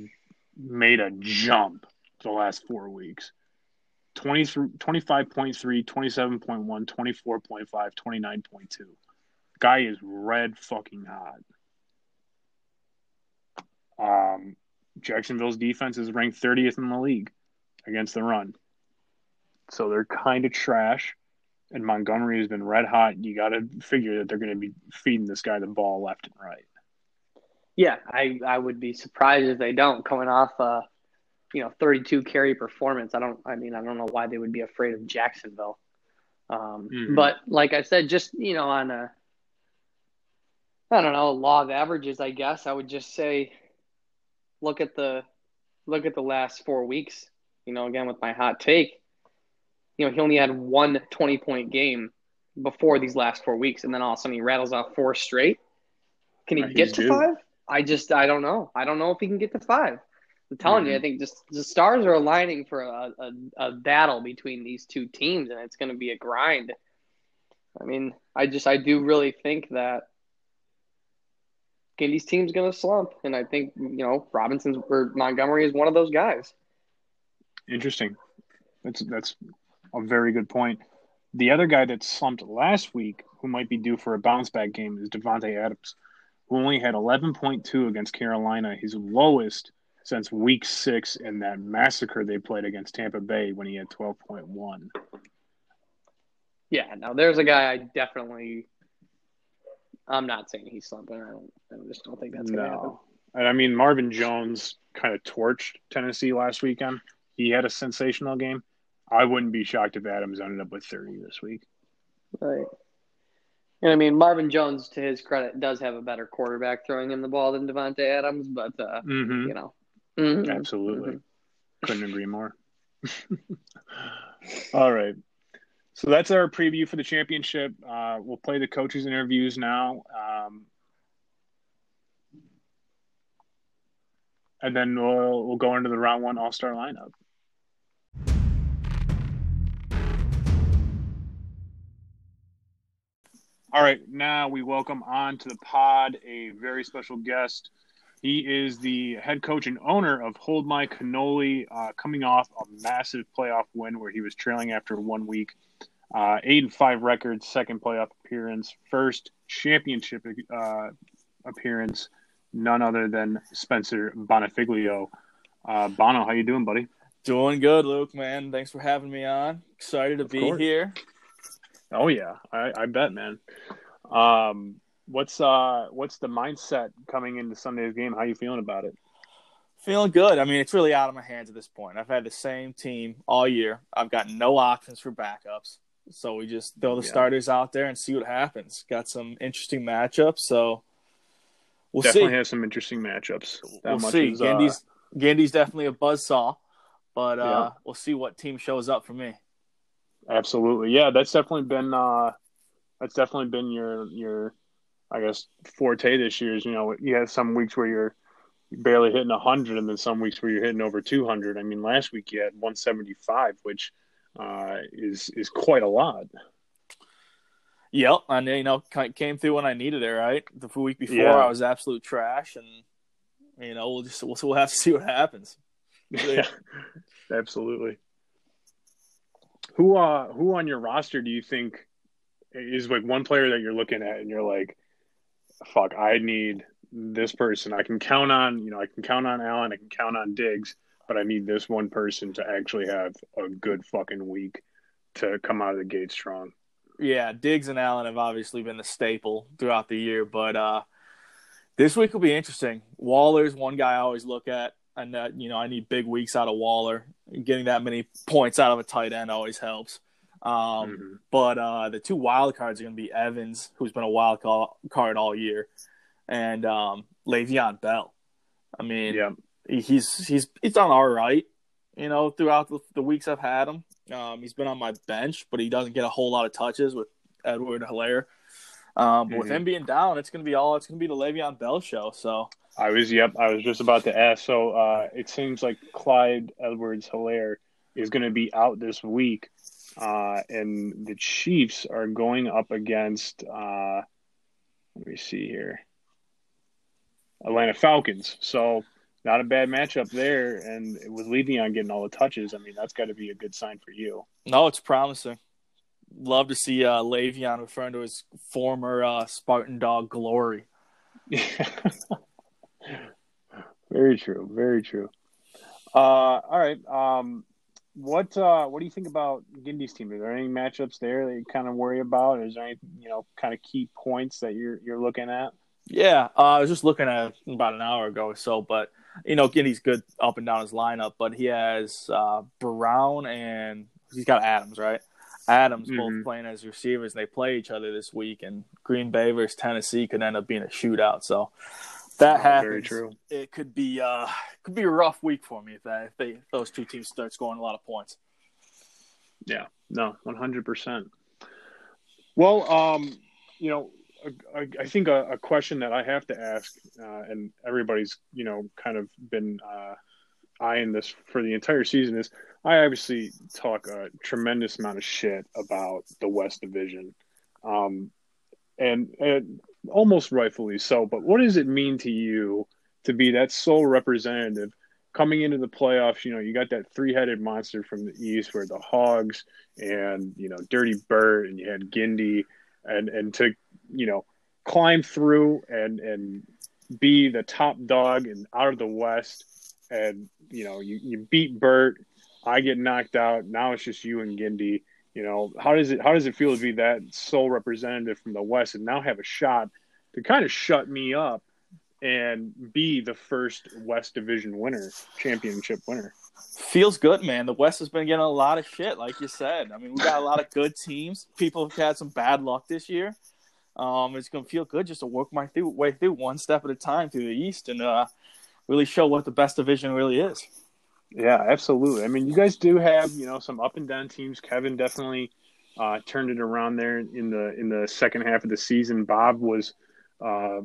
made a jump the last four weeks. 25.3, 27.1, 24.5, 29.2. Guy is red fucking hot. Um, Jacksonville's defense is ranked 30th in the league against the run. So they're kind of trash. And Montgomery has been red hot. You got to figure that they're going to be feeding this guy the ball left and right. Yeah, I, I would be surprised if they don't coming off uh, you know 32 carry performance. I don't. I mean, I don't know why they would be afraid of Jacksonville. Um, mm-hmm. But like I said, just you know, on a I don't know law of averages, I guess I would just say look at the look at the last four weeks. You know, again with my hot take, you know, he only had one 20 point game before these last four weeks, and then all of a sudden he rattles off four straight. Can he get to due. five? I just I don't know. I don't know if he can get to five. I'm telling mm-hmm. you, I think just the stars are aligning for a, a, a battle between these two teams, and it's going to be a grind. I mean, I just I do really think that Gindy's team's going to slump, and I think you know Robinson's or Montgomery is one of those guys. Interesting. That's that's a very good point. The other guy that slumped last week, who might be due for a bounce back game, is Davante Adams, who only had 11.2 against Carolina, his lowest since week six in that massacre they played against Tampa Bay when he had 12.1. Yeah, now there's a guy I definitely. I'm not saying he's slumping. I don't. I just don't think that's gonna no. happen. And I mean, Marvin Jones kind of torched Tennessee last weekend. He had a sensational game. I wouldn't be shocked if Adams ended up with 30 this week. Right. And I mean, Marvin Jones, to his credit, does have a better quarterback throwing him the ball than Davante Adams, but uh, mm-hmm. you know, Mm-hmm. Absolutely. Mm-hmm. Couldn't agree more. All right. So that's our preview for the championship. Uh, we'll play the coaches' interviews now. Um, and then we'll, we'll go into the round one all star lineup. All right, now we welcome on to the pod a very special guest. He is the head coach and owner of Hold My Cannoli, uh, coming off a massive playoff win where he was trailing after one week. Uh, eight and five records, second playoff appearance, first championship uh, appearance, none other than Spencer Bonifiglio. Uh, Bono, how you doing, buddy? Doing good, Luke. Man, thanks for having me on. Excited to of be course. here. Oh yeah, I, I bet, man. Um, What's uh what's the mindset coming into Sunday's game? How you feeling about it? Feeling good. I mean, it's really out of my hands at this point. I've had the same team all year. I've got no options for backups. So we just throw the Yeah. starters out there and see what happens. Got some interesting matchups, so we'll definitely see. have some interesting matchups. That we'll much see. is, uh, Gindy's Gindy's definitely a buzzsaw, but uh, we'll see what team shows up for me. Absolutely, yeah. That's definitely been uh, that's definitely been your your, I guess forte this year. Is you know you have some weeks where you're barely hitting hundred, and then some weeks where you're hitting over two hundred. I mean, last week you had one seventy five, which uh, is is quite a lot. Yep, and you know came through when I needed it. Right, the week before Yeah. I was absolute trash, and you know we'll just we'll, we'll have to see what happens. Yeah, absolutely. Who uh who on your roster do you think is like one player that you're looking at and you're like, fuck, I need this person. I can count on, you know, I can count on Allen, I can count on Diggs, but I need this one person to actually have a good fucking week to come out of the gate strong. Yeah, Diggs and Allen have obviously been the staple throughout the year, but uh, this week will be interesting. Waller's one guy I always look at, and that you know I need big weeks out of Waller. Getting that many points out of a tight end always helps. Um, Mhm. But uh, the two wild cards are going to be Evans, who's been a wild ca- card all year, and um, Le'Veon Bell. I mean, Yeah. he- he's he's he's done all right, you know, throughout the, the weeks I've had him. Um, he's been on my bench, but he doesn't get a whole lot of touches with Edward Helaire. Um, but with Mhm. him being down, it's going to be all it's going to be the Le'Veon Bell show. So I was yep, I was just about to ask. So uh it seems like Clyde Edwards Helaire is gonna be out this week. Uh and the Chiefs are going up against uh let me see here. Atlanta Falcons. So not a bad matchup there, and with Le'Veon getting all the touches, I mean that's got to be a good sign for you. no, it's promising. Love to see uh, Le'Veon referring to his former uh, Spartan dog glory. very true. Very true. Uh, all right. Um, what uh, what do you think about Gindy's team? Are there any matchups there that you kind of worry about? Is there any you know kind of key points that you're you're looking at? Yeah, uh, I was just looking at it about an hour ago or so, but you know, Gindy's good up and down his lineup, but he has uh, Brown and he's got Adams, right? Adams both playing as receivers, and they play each other this week. And Green Bay versus Tennessee could end up being a shootout. So that happens. very true. It could be uh, could be a rough week for me if that if, they, if those two teams start scoring a lot of points. Yeah, no, one hundred percent. Well, um, you know, I, I think a, a question that I have to ask, uh, and everybody's you know kind of been uh, eyeing this for the entire season is I obviously talk a tremendous amount of shit about the West Division, um, and, and almost rightfully so. But what does it mean to you to be that sole representative? Coming into the playoffs, you know, you got that three-headed monster from the East, where the Hogs and you know Dirty Bert, and you had Gindy, and and to you know climb through and and be the top dog and out of the West, and you know you, you beat Bert, I get knocked out. Now it's just you and Gindy. You know how does it how does it feel to be that sole representative from the West and now have a shot to kind of shut me up and be the first West Division winner, championship winner? Feels good, man. The West has been getting a lot of shit, like you said. I mean, we got a lot of good teams. People have had some bad luck this year. Um, it's gonna feel good just to work my way through one step at a time through the East and uh, really show what the best division really is. Yeah, absolutely. I mean, you guys do have you know some up and down teams. Kevin definitely uh, turned it around there in the in the second half of the season. Bob was, uh,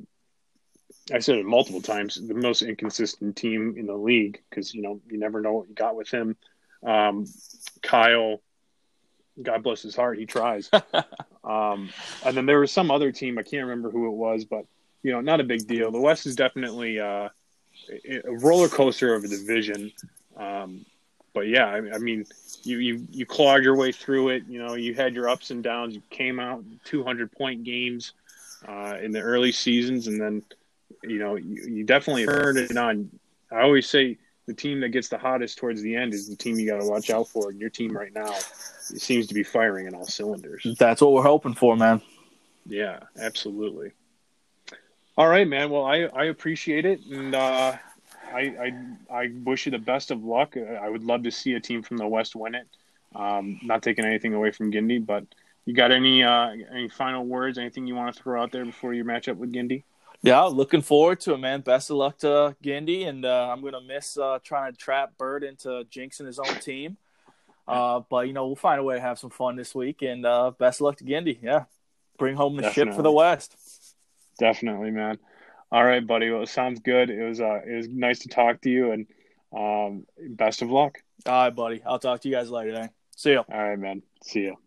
I said it multiple times, the most inconsistent team in the league because you know you never know what you got with him. Um, Kyle, God bless his heart, he tries. um, and then there was some other team I can't remember who it was, but you know, not a big deal. The West is definitely uh, a a roller coaster of a division. Um, but yeah, I, I mean, you, you you clawed your way through it. You know, you had your ups and downs. You came out 200 point games uh, in the early seasons, and then you know you, you definitely turned it on. I always say the team that gets the hottest towards the end is the team you got to watch out for. And your team right now seems to be firing in all cylinders. That's what we're hoping for, man. Yeah, absolutely. All right, man. Well, I I appreciate it, and uh, I, I I wish you the best of luck. I would love to see a team from the West win it. Um, not taking anything away from Gindy, but you got any uh, any final words? Anything you want to throw out there before you match up with Gindy? Yeah, looking forward to it, man. Best of luck to Gindy, and uh, I'm gonna miss uh, trying to trap Bert into jinxing his own team. Uh, but you know, we'll find a way to have some fun this week, and uh, best of luck to Gindy. Yeah, bring home the ship for the West. Definitely, man. All right, buddy. Well, it sounds good. It was uh, it was nice to talk to you, and um, best of luck. All right, buddy. I'll talk to you guys later. Then. See ya. All right, man. See you.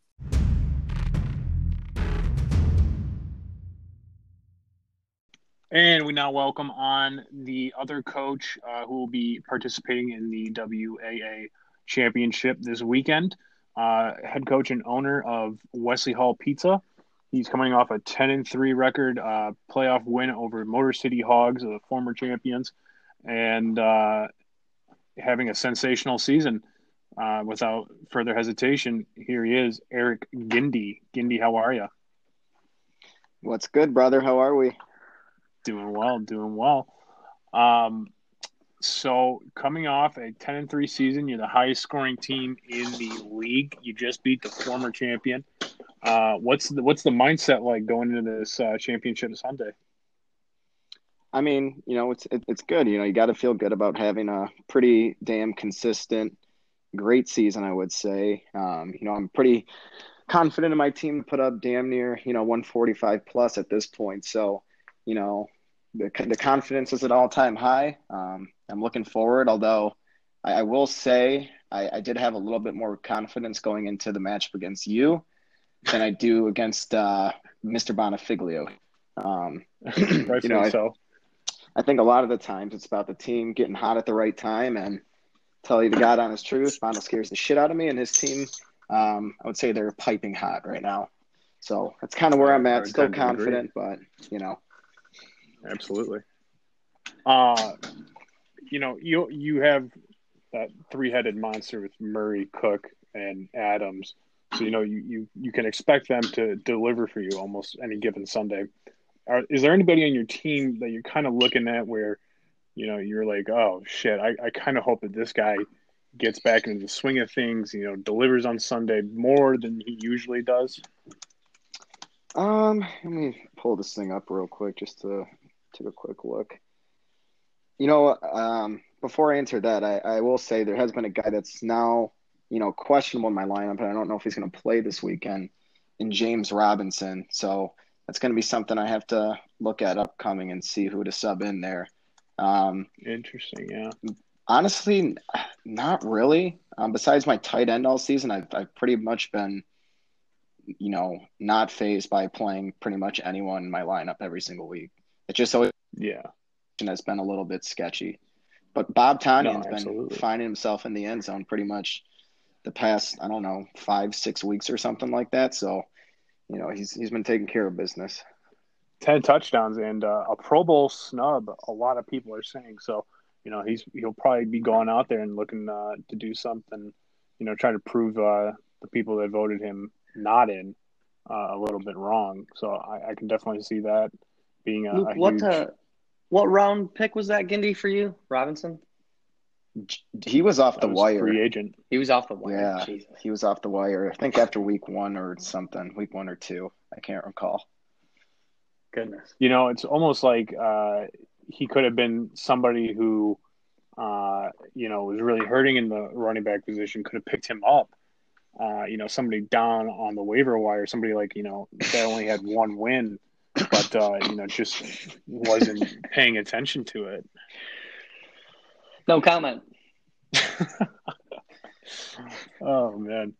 And we now welcome on the other coach uh, who will be participating in the WAA championship this weekend. Uh, head coach and owner of Wesley Hall Pizza. He's coming off a 10 and 3 record uh, playoff win over Motor City Hogs, the former champions, and uh, having a sensational season. Uh, without further hesitation, here he is, Eric Gindy. Gindy, how are you? What's good, brother? How are we? Doing well, doing well. Um, so coming off a ten and three season, you're the highest scoring team in the league. You just beat the former champion. Uh, what's the what's the mindset like going into this uh, championship Sunday? I mean, you know, it's it, it's good. You know, you got to feel good about having a pretty damn consistent, great season. I would say. Um, you know, I'm pretty confident in my team to put up damn near you know 145 plus at this point. So, you know, the the confidence is at all time high. Um, I'm looking forward. Although, I, I will say I, I did have a little bit more confidence going into the matchup against you than I do against uh, Mr. Bonifiglio. Um, you know, I, so. I think a lot of the times it's about the team getting hot at the right time and tell you the God honest truth. Bono scares the shit out of me and his team. Um, I would say they're piping hot right now. So that's kind of where I'm at. Still tend to agree. confident, but you know, Absolutely. Uh, you know, you you have that three headed monster with Murray, Cook, and Adams. So you know you, you you can expect them to deliver for you almost any given Sunday. Are, is there anybody on your team that you're kind of looking at where, you know, you're like, oh shit, I, I kind of hope that this guy gets back into the swing of things, you know, delivers on Sunday more than he usually does. um, let me pull this thing up real quick just to take a quick look. You know, um, before I answer that, I, I will say there has been a guy that's now, you know, questionable in my lineup, and I don't know if he's going to play this weekend. In James Robinson, so that's going to be something I have to look at upcoming and see who to sub in there. Um, Interesting, yeah. honestly, not really. Um, besides my tight end all season, I've I've pretty much been, you know, not phased by playing pretty much anyone in my lineup every single week. It just always Yeah. And has been a little bit sketchy. But Bob Tonyan's No, been finding himself in the end zone pretty much the past, I don't know, five, six weeks or something like that. So, you know, he's he's been taking care of business. 10 touchdowns and uh, a Pro Bowl snub. A lot of people are saying so. You know, he's he'll probably be going out there and looking uh, to do something. You know, try to prove uh, the people that voted him not in uh, a little bit wrong. So I, I can definitely see that being a, Luke, a what huge. uh, what round pick was that Gindy for you, Robinson? He was off that the was wire. free agent. He was off the wire. Yeah, Jesus. he was off the wire. I think after week one or something, week one or two. I can't recall. Goodness. You know, it's almost like uh, he could have been somebody who, uh, you know, was really hurting in the running back position. Could have picked him up. Uh, you know, somebody down on the waiver wire, somebody like you know that only had one win, but uh, you know just wasn't paying attention to it. No comment. oh man.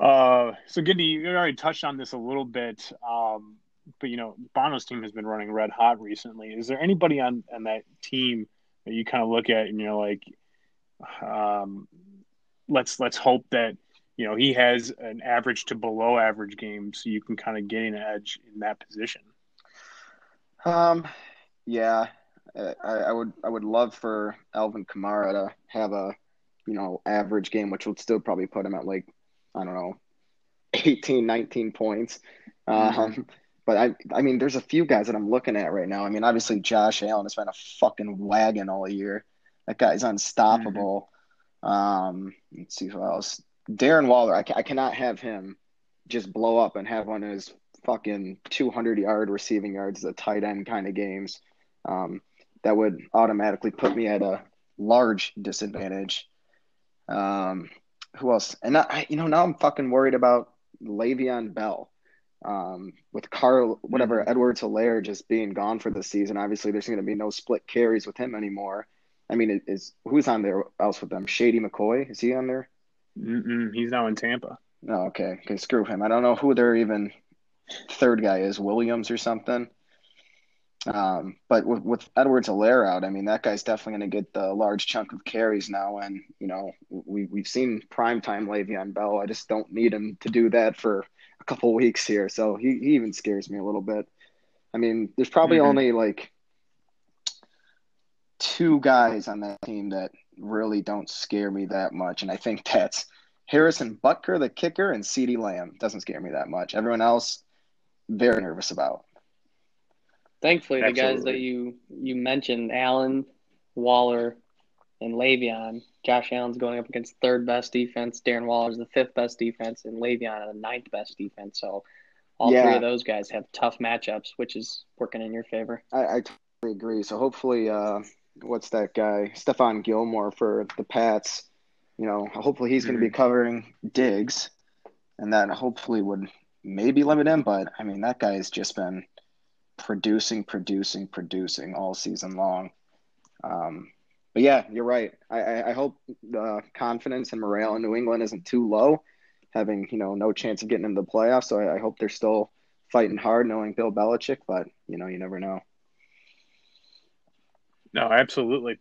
Uh, so Gindy, you already touched on this a little bit, um, but you know Bono's team has been running red hot recently. Is there anybody on on that team that you kind of look at and you're like, um, let's let's hope that you know he has an average to below average game, so you can kind of gain an edge in that position. Um, yeah, I, I would I would love for Alvin Kamara to have a you know average game, which would still probably put him at like I don't know 18, 19 points. Um, but I I mean, there's a few guys that I'm looking at right now. I mean, obviously Josh Allen has been a fucking wagon all year. That guy's unstoppable. Um, let's see who else. Darren Waller. I, I cannot have him just blow up and have one of his fucking 200 yard receiving yards a tight end kind of games. Um, that would automatically put me at a large disadvantage. Um, who else? And I, you know, now I'm fucking worried about Le'Veon Bell. Um, with Carl, whatever Edwards Helaire just being gone for the season, obviously there's going to be no split carries with him anymore. I mean, it is who's on there else with them? Shady McCoy is he on there? Mm-mm, he's now in Tampa. Oh, okay, okay, screw him. I don't know who their even third guy is, Williams or something. Um, but with, with Edwards Helaire out, I mean, that guy's definitely going to get the large chunk of carries now. And, you know, we, we've seen primetime Le'Veon Bell. I just don't need him to do that for a couple weeks here. So he, he even scares me a little bit. I mean, there's probably Mhm. only like two guys on that team that really don't scare me that much. And I think that's Harrison Butker, the kicker, and CeeDee Lamb. Doesn't scare me that much. Everyone else, very nervous about. Thankfully, the guys that you you mentioned, Allen, Waller, and Le'Veon. Josh Allen's going up against third best defense. Darren Waller's the fifth best defense, and Le'Veon are the ninth best defense. So all Yeah. three of those guys have tough matchups, which is working in your favor. I, I totally agree. So hopefully, uh, what's that guy, Stephon Gilmore for the Pats? You know, hopefully he's going to be covering Diggs, and that hopefully would maybe limit him. But I mean, that guy has just been producing, producing, producing all season long. Um, but yeah, you're right. I, I, I hope the confidence and morale in New England isn't too low, having you know no chance of getting into the playoffs. So I, I hope they're still fighting hard, knowing Bill Belichick. But you know, you never know. No, absolutely.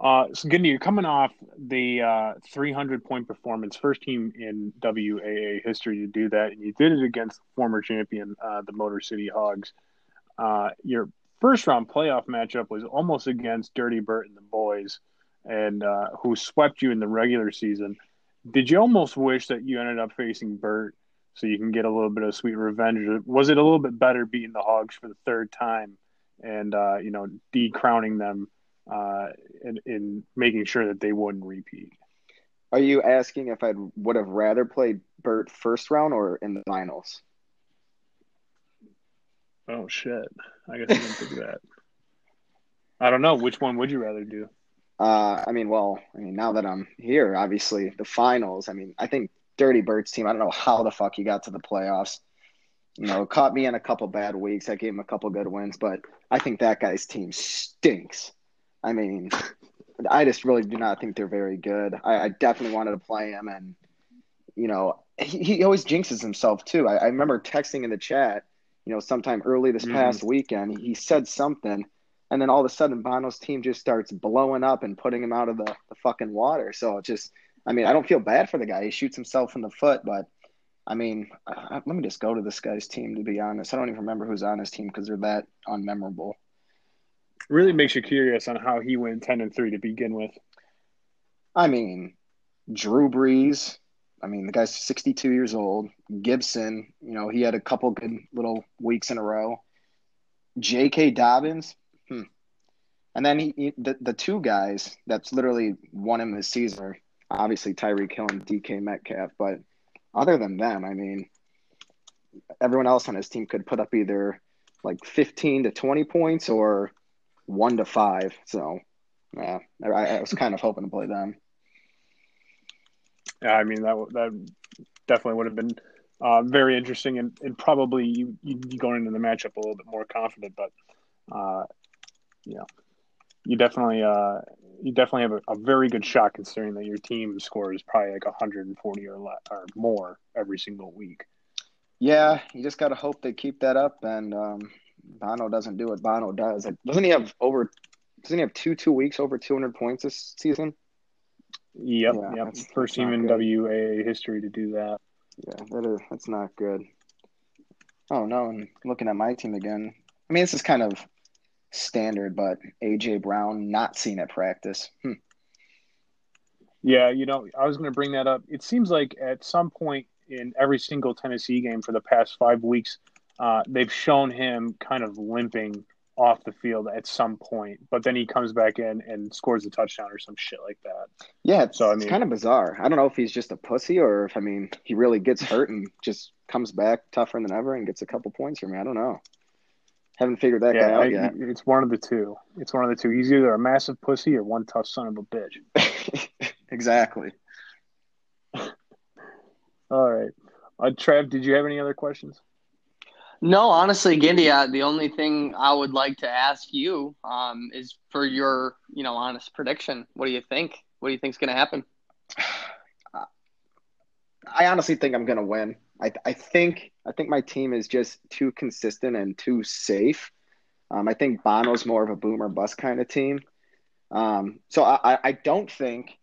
Uh, so, Gindy, you're coming off the uh, 300 point performance, first team in WAA history to do that, and you did it against former champion, uh, the Motor City Hogs. Uh, your first round playoff matchup was almost against Dirty Bert and the boys, and uh, who swept you in the regular season. Did you almost wish that you ended up facing Bert so you can get a little bit of sweet revenge? Was it a little bit better beating the Hogs for the third time and uh, you know decrowning them uh, in, in making sure that they wouldn't repeat? Are you asking if I would have rather played Bert first round or in the finals? Oh shit! I guess I didn't think of that. I don't know which one would you rather do. Uh, I mean, well, I mean, now that I'm here, obviously the finals. I mean, I think Dirty Bert's team. I don't know how the fuck he got to the playoffs. You know, caught me in a couple bad weeks. I gave him a couple good wins, but I think that guy's team stinks. I mean, I just really do not think they're very good. I, I definitely wanted to play him, and you know, he, he always jinxes himself too. I, I remember texting in the chat, you know, sometime early this Mhm. past weekend, he said something, and then all of a sudden, Bono's team just starts blowing up and putting him out of the, the fucking water. So it just, I mean, I don't feel bad for the guy. He shoots himself in the foot, but I mean, uh, let me just go to this guy's team to be honest. I don't even remember who's on his team because they're that unmemorable. Really makes you curious on how he went ten and three to begin with. I mean, Drew Brees. I mean, the guy's 62 years old. Gibson, you know, he had a couple good little weeks in a row. J.K. Dobbins, hmm. and then he, he- the the two guys that's literally won him this season are obviously Tyreek Hill and DK Metcalf. But other than them, I mean, everyone else on his team could put up either like 15 to 20 points or one to five. So, yeah, I, I was kind of hoping to play them. Yeah, I mean that that definitely would have been uh, very interesting and, and probably you, you going into the matchup a little bit more confident, but uh, you you definitely uh, you definitely have a, a very good shot considering that your team scores probably like 140 or le- or more every single week. Yeah, you just got to hope they keep that up, and um, Bono doesn't do what Bono does. Doesn't he have over? Doesn't he have two two weeks over 200 points this season? Yep, Yeah, yep. that's- First that's team in. WAA history to do that. Yeah, that is that's not good. Oh no, and looking at my team again. I mean, this is kind of standard, but AJ Brown not seen at practice. Hmm. Yeah, you know, I was going to bring that up. It seems like at some point in every single Tennessee game for the past five weeks, uh, they've shown him kind of limping off the field at some point, but then he comes back in and scores a touchdown or some shit like that. Yeah, it's, So, I mean, it's kind of bizarre. I don't know if he's just a pussy or if I mean he really gets hurt and just comes back tougher than ever and gets a couple points for me. I don't know. Haven't figured that guy out I- yet. it's one of the two. It's one of the two. He's either a massive pussy or one tough son of a bitch. exactly. All right. Uh, Trev, did you have any other questions? No, honestly, Gindy, uh, the only thing I would like to ask you um, is for your, you know, honest prediction. What do you think? What do you think's going to happen? I honestly think I'm gonna win. I I think I think my team is just too consistent and too safe. Um, I think Bono's more of a boomer bust kind of team. Um, so I, I- I don't think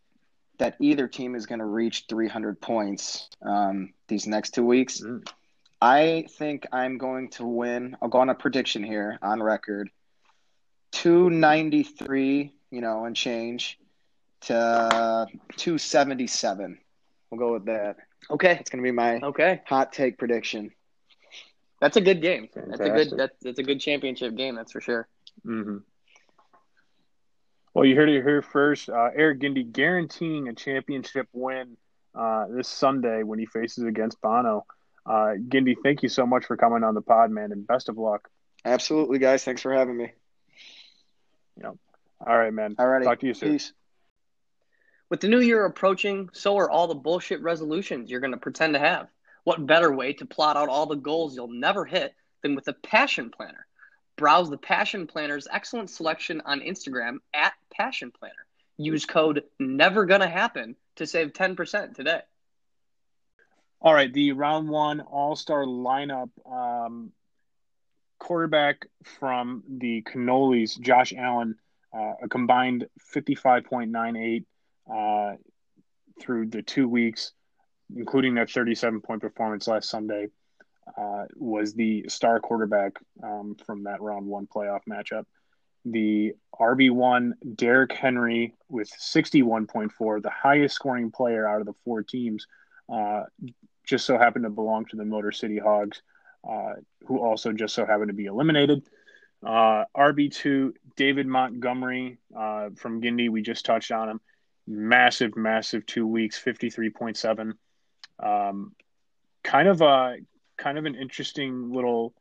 that either team is going to reach 300 points um, these next two weeks. Mm. I think I'm going to win. I'll go on a prediction here on record. 293, you know, and change to 277. We'll go with that. Okay. It's going to be my Okay. hot take prediction. That's a good game. That's a good. That's, that's a good championship game. That's for sure. hmm Well, you heard it here first. Uh, Eric Gindy guaranteeing a championship win uh, this Sunday when he faces against Bono. Uh, Gindy, thank you so much for coming on the pod, man, and best of luck. Absolutely, guys. Thanks for having me. All right, man. All righty. Talk to you soon. Peace. With the new year approaching, so are all the bullshit resolutions you're going to pretend to have. What better way to plot out all the goals you'll never hit than with a passion planner? Browse the Passion Planner's excellent selection on Instagram at Passion Planner. Use code Never Gonna Happen to save 10% today. All right, the round one All Star lineup. Um, quarterback from the Cannolis, Josh Allen, uh, a combined 55.98 uh, through the two weeks, including that 37 point performance last Sunday, uh, was the star quarterback um, from that round one playoff matchup. The RB1, Derrick Henry, with 61.4, the highest scoring player out of the four teams. Just so happened to belong to the Motor City Hogs, uh, who also just so happened to be eliminated. Uh, RB2, David Montgomery uh, from Gindy, we just touched on him. Massive, massive two weeks, 53.7. Um, kind of a kind of an interesting little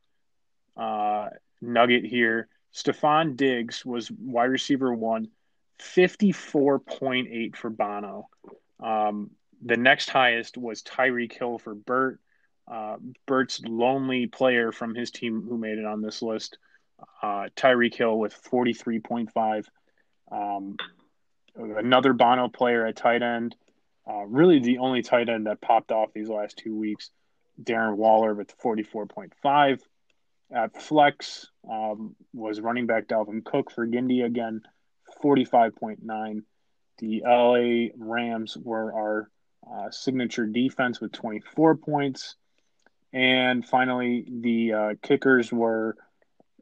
uh, nugget here. Stefon Diggs was wide receiver one, 54.8 for Bono. Um, the next highest was Tyreek Hill for Bert. Uh, Bert's lonely player from his team who made it on this list. Uh, Tyreek Hill with 43.5. Um, another Bono player at tight end. Uh, really the only tight end that popped off these last two weeks. Darren Waller with 44.5. At flex um, was running back Dalvin Cook for Gindy again, 45.9. The LA Rams were our uh, signature defense with 24 points. And finally, the uh, kickers were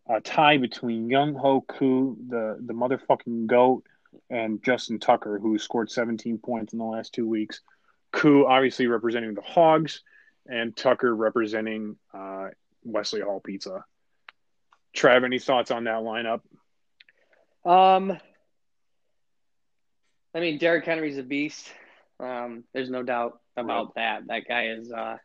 a tie between Younghoe Koo, the, the motherfucking GOAT, and Justin Tucker, who scored 17 points in the last two weeks. Koo obviously representing the Hogs, and Tucker representing uh, Wesley Hall Pizza. Trav, any thoughts on that lineup? Um, I mean, Derrick Henry's a beast. Um, there's no doubt about that. That guy is, uh,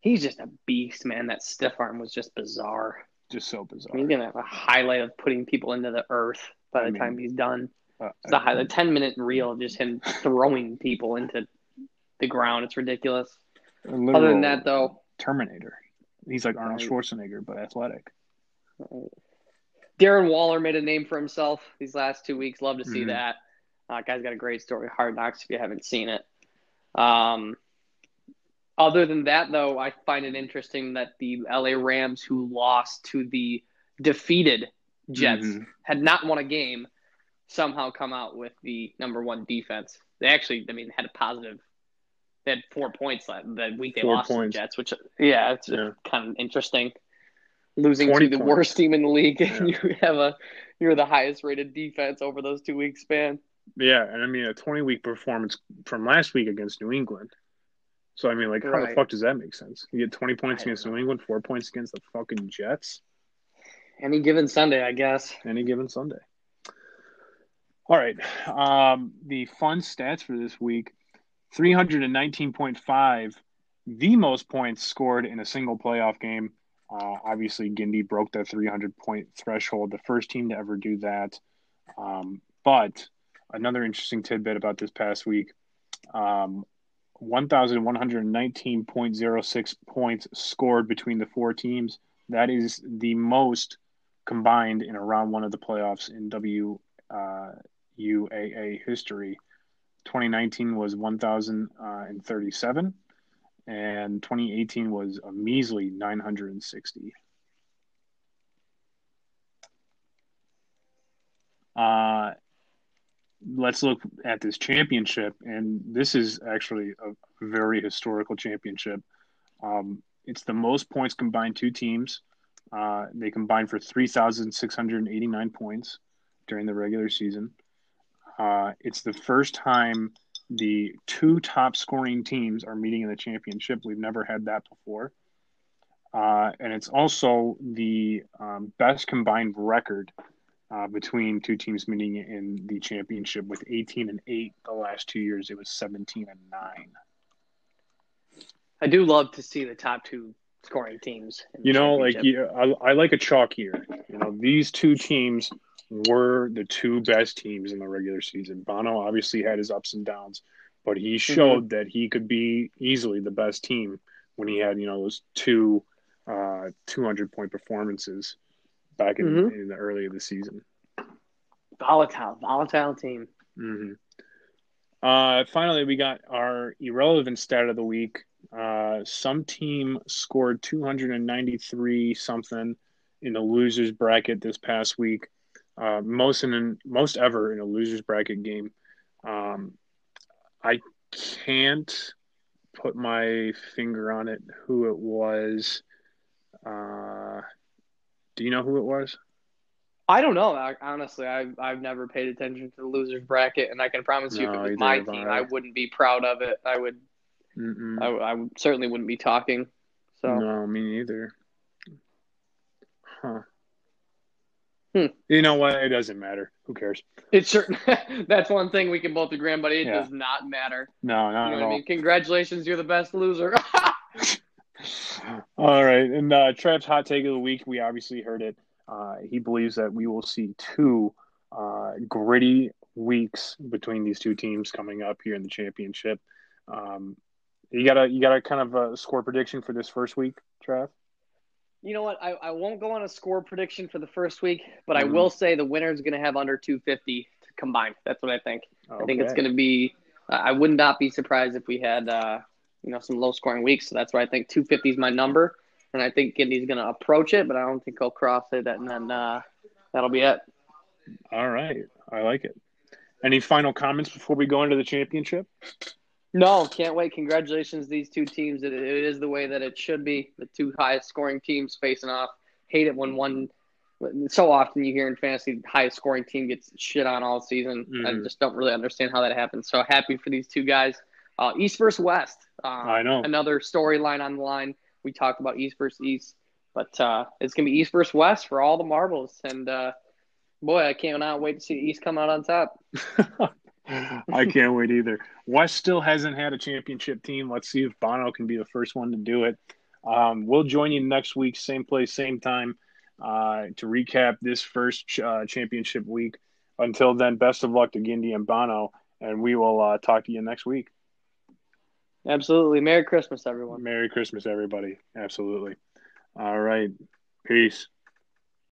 he's just a beast, man. That stiff arm was just bizarre. Just so bizarre. He's gonna have a highlight of putting people into the earth by the I mean, time he's done. Uh, It's a, high, a ten minute reel of just him throwing people into the ground. It's ridiculous. Other than that, though, Terminator. He's like Arnold Schwarzenegger, but athletic. Darren Waller made a name for himself these last two weeks. Love to see Mhm. that. Uh, guy's got a great story. Hard Knocks. If you haven't seen it. Um, other than that, though, I find it interesting that the LA Rams, who lost to the defeated Jets, Mhm. had not won a game, somehow come out with the number one defense. They actually, I mean, had a positive. They had four points that the week they Four lost to the. Jets, which yeah, it's Yeah. kind of interesting. Losing to the points. worst team in the league, and you have a you're the highest rated defense over those two weeks span. Yeah, and I mean a 20 week performance from last week against New England. So I mean, like, how the fuck does that make sense? You get 20 points against know. New England, four points against the fucking Jets Any given Sunday, I guess. any given Sunday. All right. Um, the fun stats for this week 319.5, the most points scored in a single playoff game. Uh, obviously, Gindy broke that 300 point threshold, the first team to ever do that. Um, but another interesting tidbit about this past week um, 1,119.06 points scored between the four teams. That is the most combined in a round one of the playoffs in WUAA history. 2019 was 1,037, and 2018 was a measly 960. Uh, let's look at this championship, and this is actually a very historical championship. Um, it's the most points combined two teams. Uh, they combined for 3,689 points during the regular season. Uh, it's the first time the two top scoring teams are meeting in the championship. We've never had that before. Uh, and it's also the um, best combined record uh, between two teams meeting in the championship with 18 and 8 the last two years. It was 17 and 9. I do love to see the top two scoring teams. You know, like you, I, I like a chalk year. You know, these two teams were the two best teams in the regular season. Bono obviously had his ups and downs, but he showed that he could be easily the best team when he had you know those two uh, 200 point performances back in, Mhm. in the early of the season. volatile, volatile team. hmm Uh, finally, we got our irrelevant stat of the week. Uh, some team scored 293 something in the losers bracket this past week. Uh, most in most ever in a losers bracket game. Um, I can't put my finger on it who it was. Uh, do you know who it was? I don't know. I, honestly, I've I've never paid attention to the losers bracket, and I can promise you, if No, it was my team, I. I wouldn't be proud of it. I would, I, I certainly wouldn't be talking. So No, me neither. Huh. Hmm. You know what? It doesn't matter. Who cares? it's certain. that's one thing we can both agree on, but it Yeah. does not matter. No, You not know at what I mean? Congratulations, you're the best loser. All right, and uh, hot take of the week. We obviously heard it. Uh, he believes that we will see two uh, gritty weeks between these two teams coming up here in the championship. Um, you got a you got a kind of a score prediction for this first week, Trav? you know what? I, I won't go on a score prediction for the first week, but I Mhm. will say the winner is going to have under 250 combined. That's what I think. I think it's going to be. Uh, I would not be surprised if we had, uh, you know, some low scoring weeks. So that's why I think 250 is my number, and I think Gindy's going to approach it, but I don't think he'll cross it, and then uh, that'll be it. All right, I like it. Any final comments before we go into the championship? No, can't wait. Congratulations, these two teams. It, it is the way that it should be. The two highest scoring teams facing off. Hate it when one. So often you hear in fantasy, the highest scoring team gets shit on all season. I Mhm. just don't really understand how that happens. So happy for these two guys. Uh, East versus West. Uh, I know. Another storyline on the line. We talked about East versus East, but uh, it's gonna be East versus West for all the marbles. And uh, boy, I cannot wait to see East come out on top. I can't wait either. West still hasn't had a championship team. Let's see if Bono can be the first one to do it. Um, we'll join you next week, same place, same time, uh, to recap this first ch- uh, championship week. Until then, best of luck to Gindy and Bono, and we will uh, talk to you next week. Absolutely. Merry Christmas, everyone. Merry Christmas, everybody. Absolutely. All right. Peace.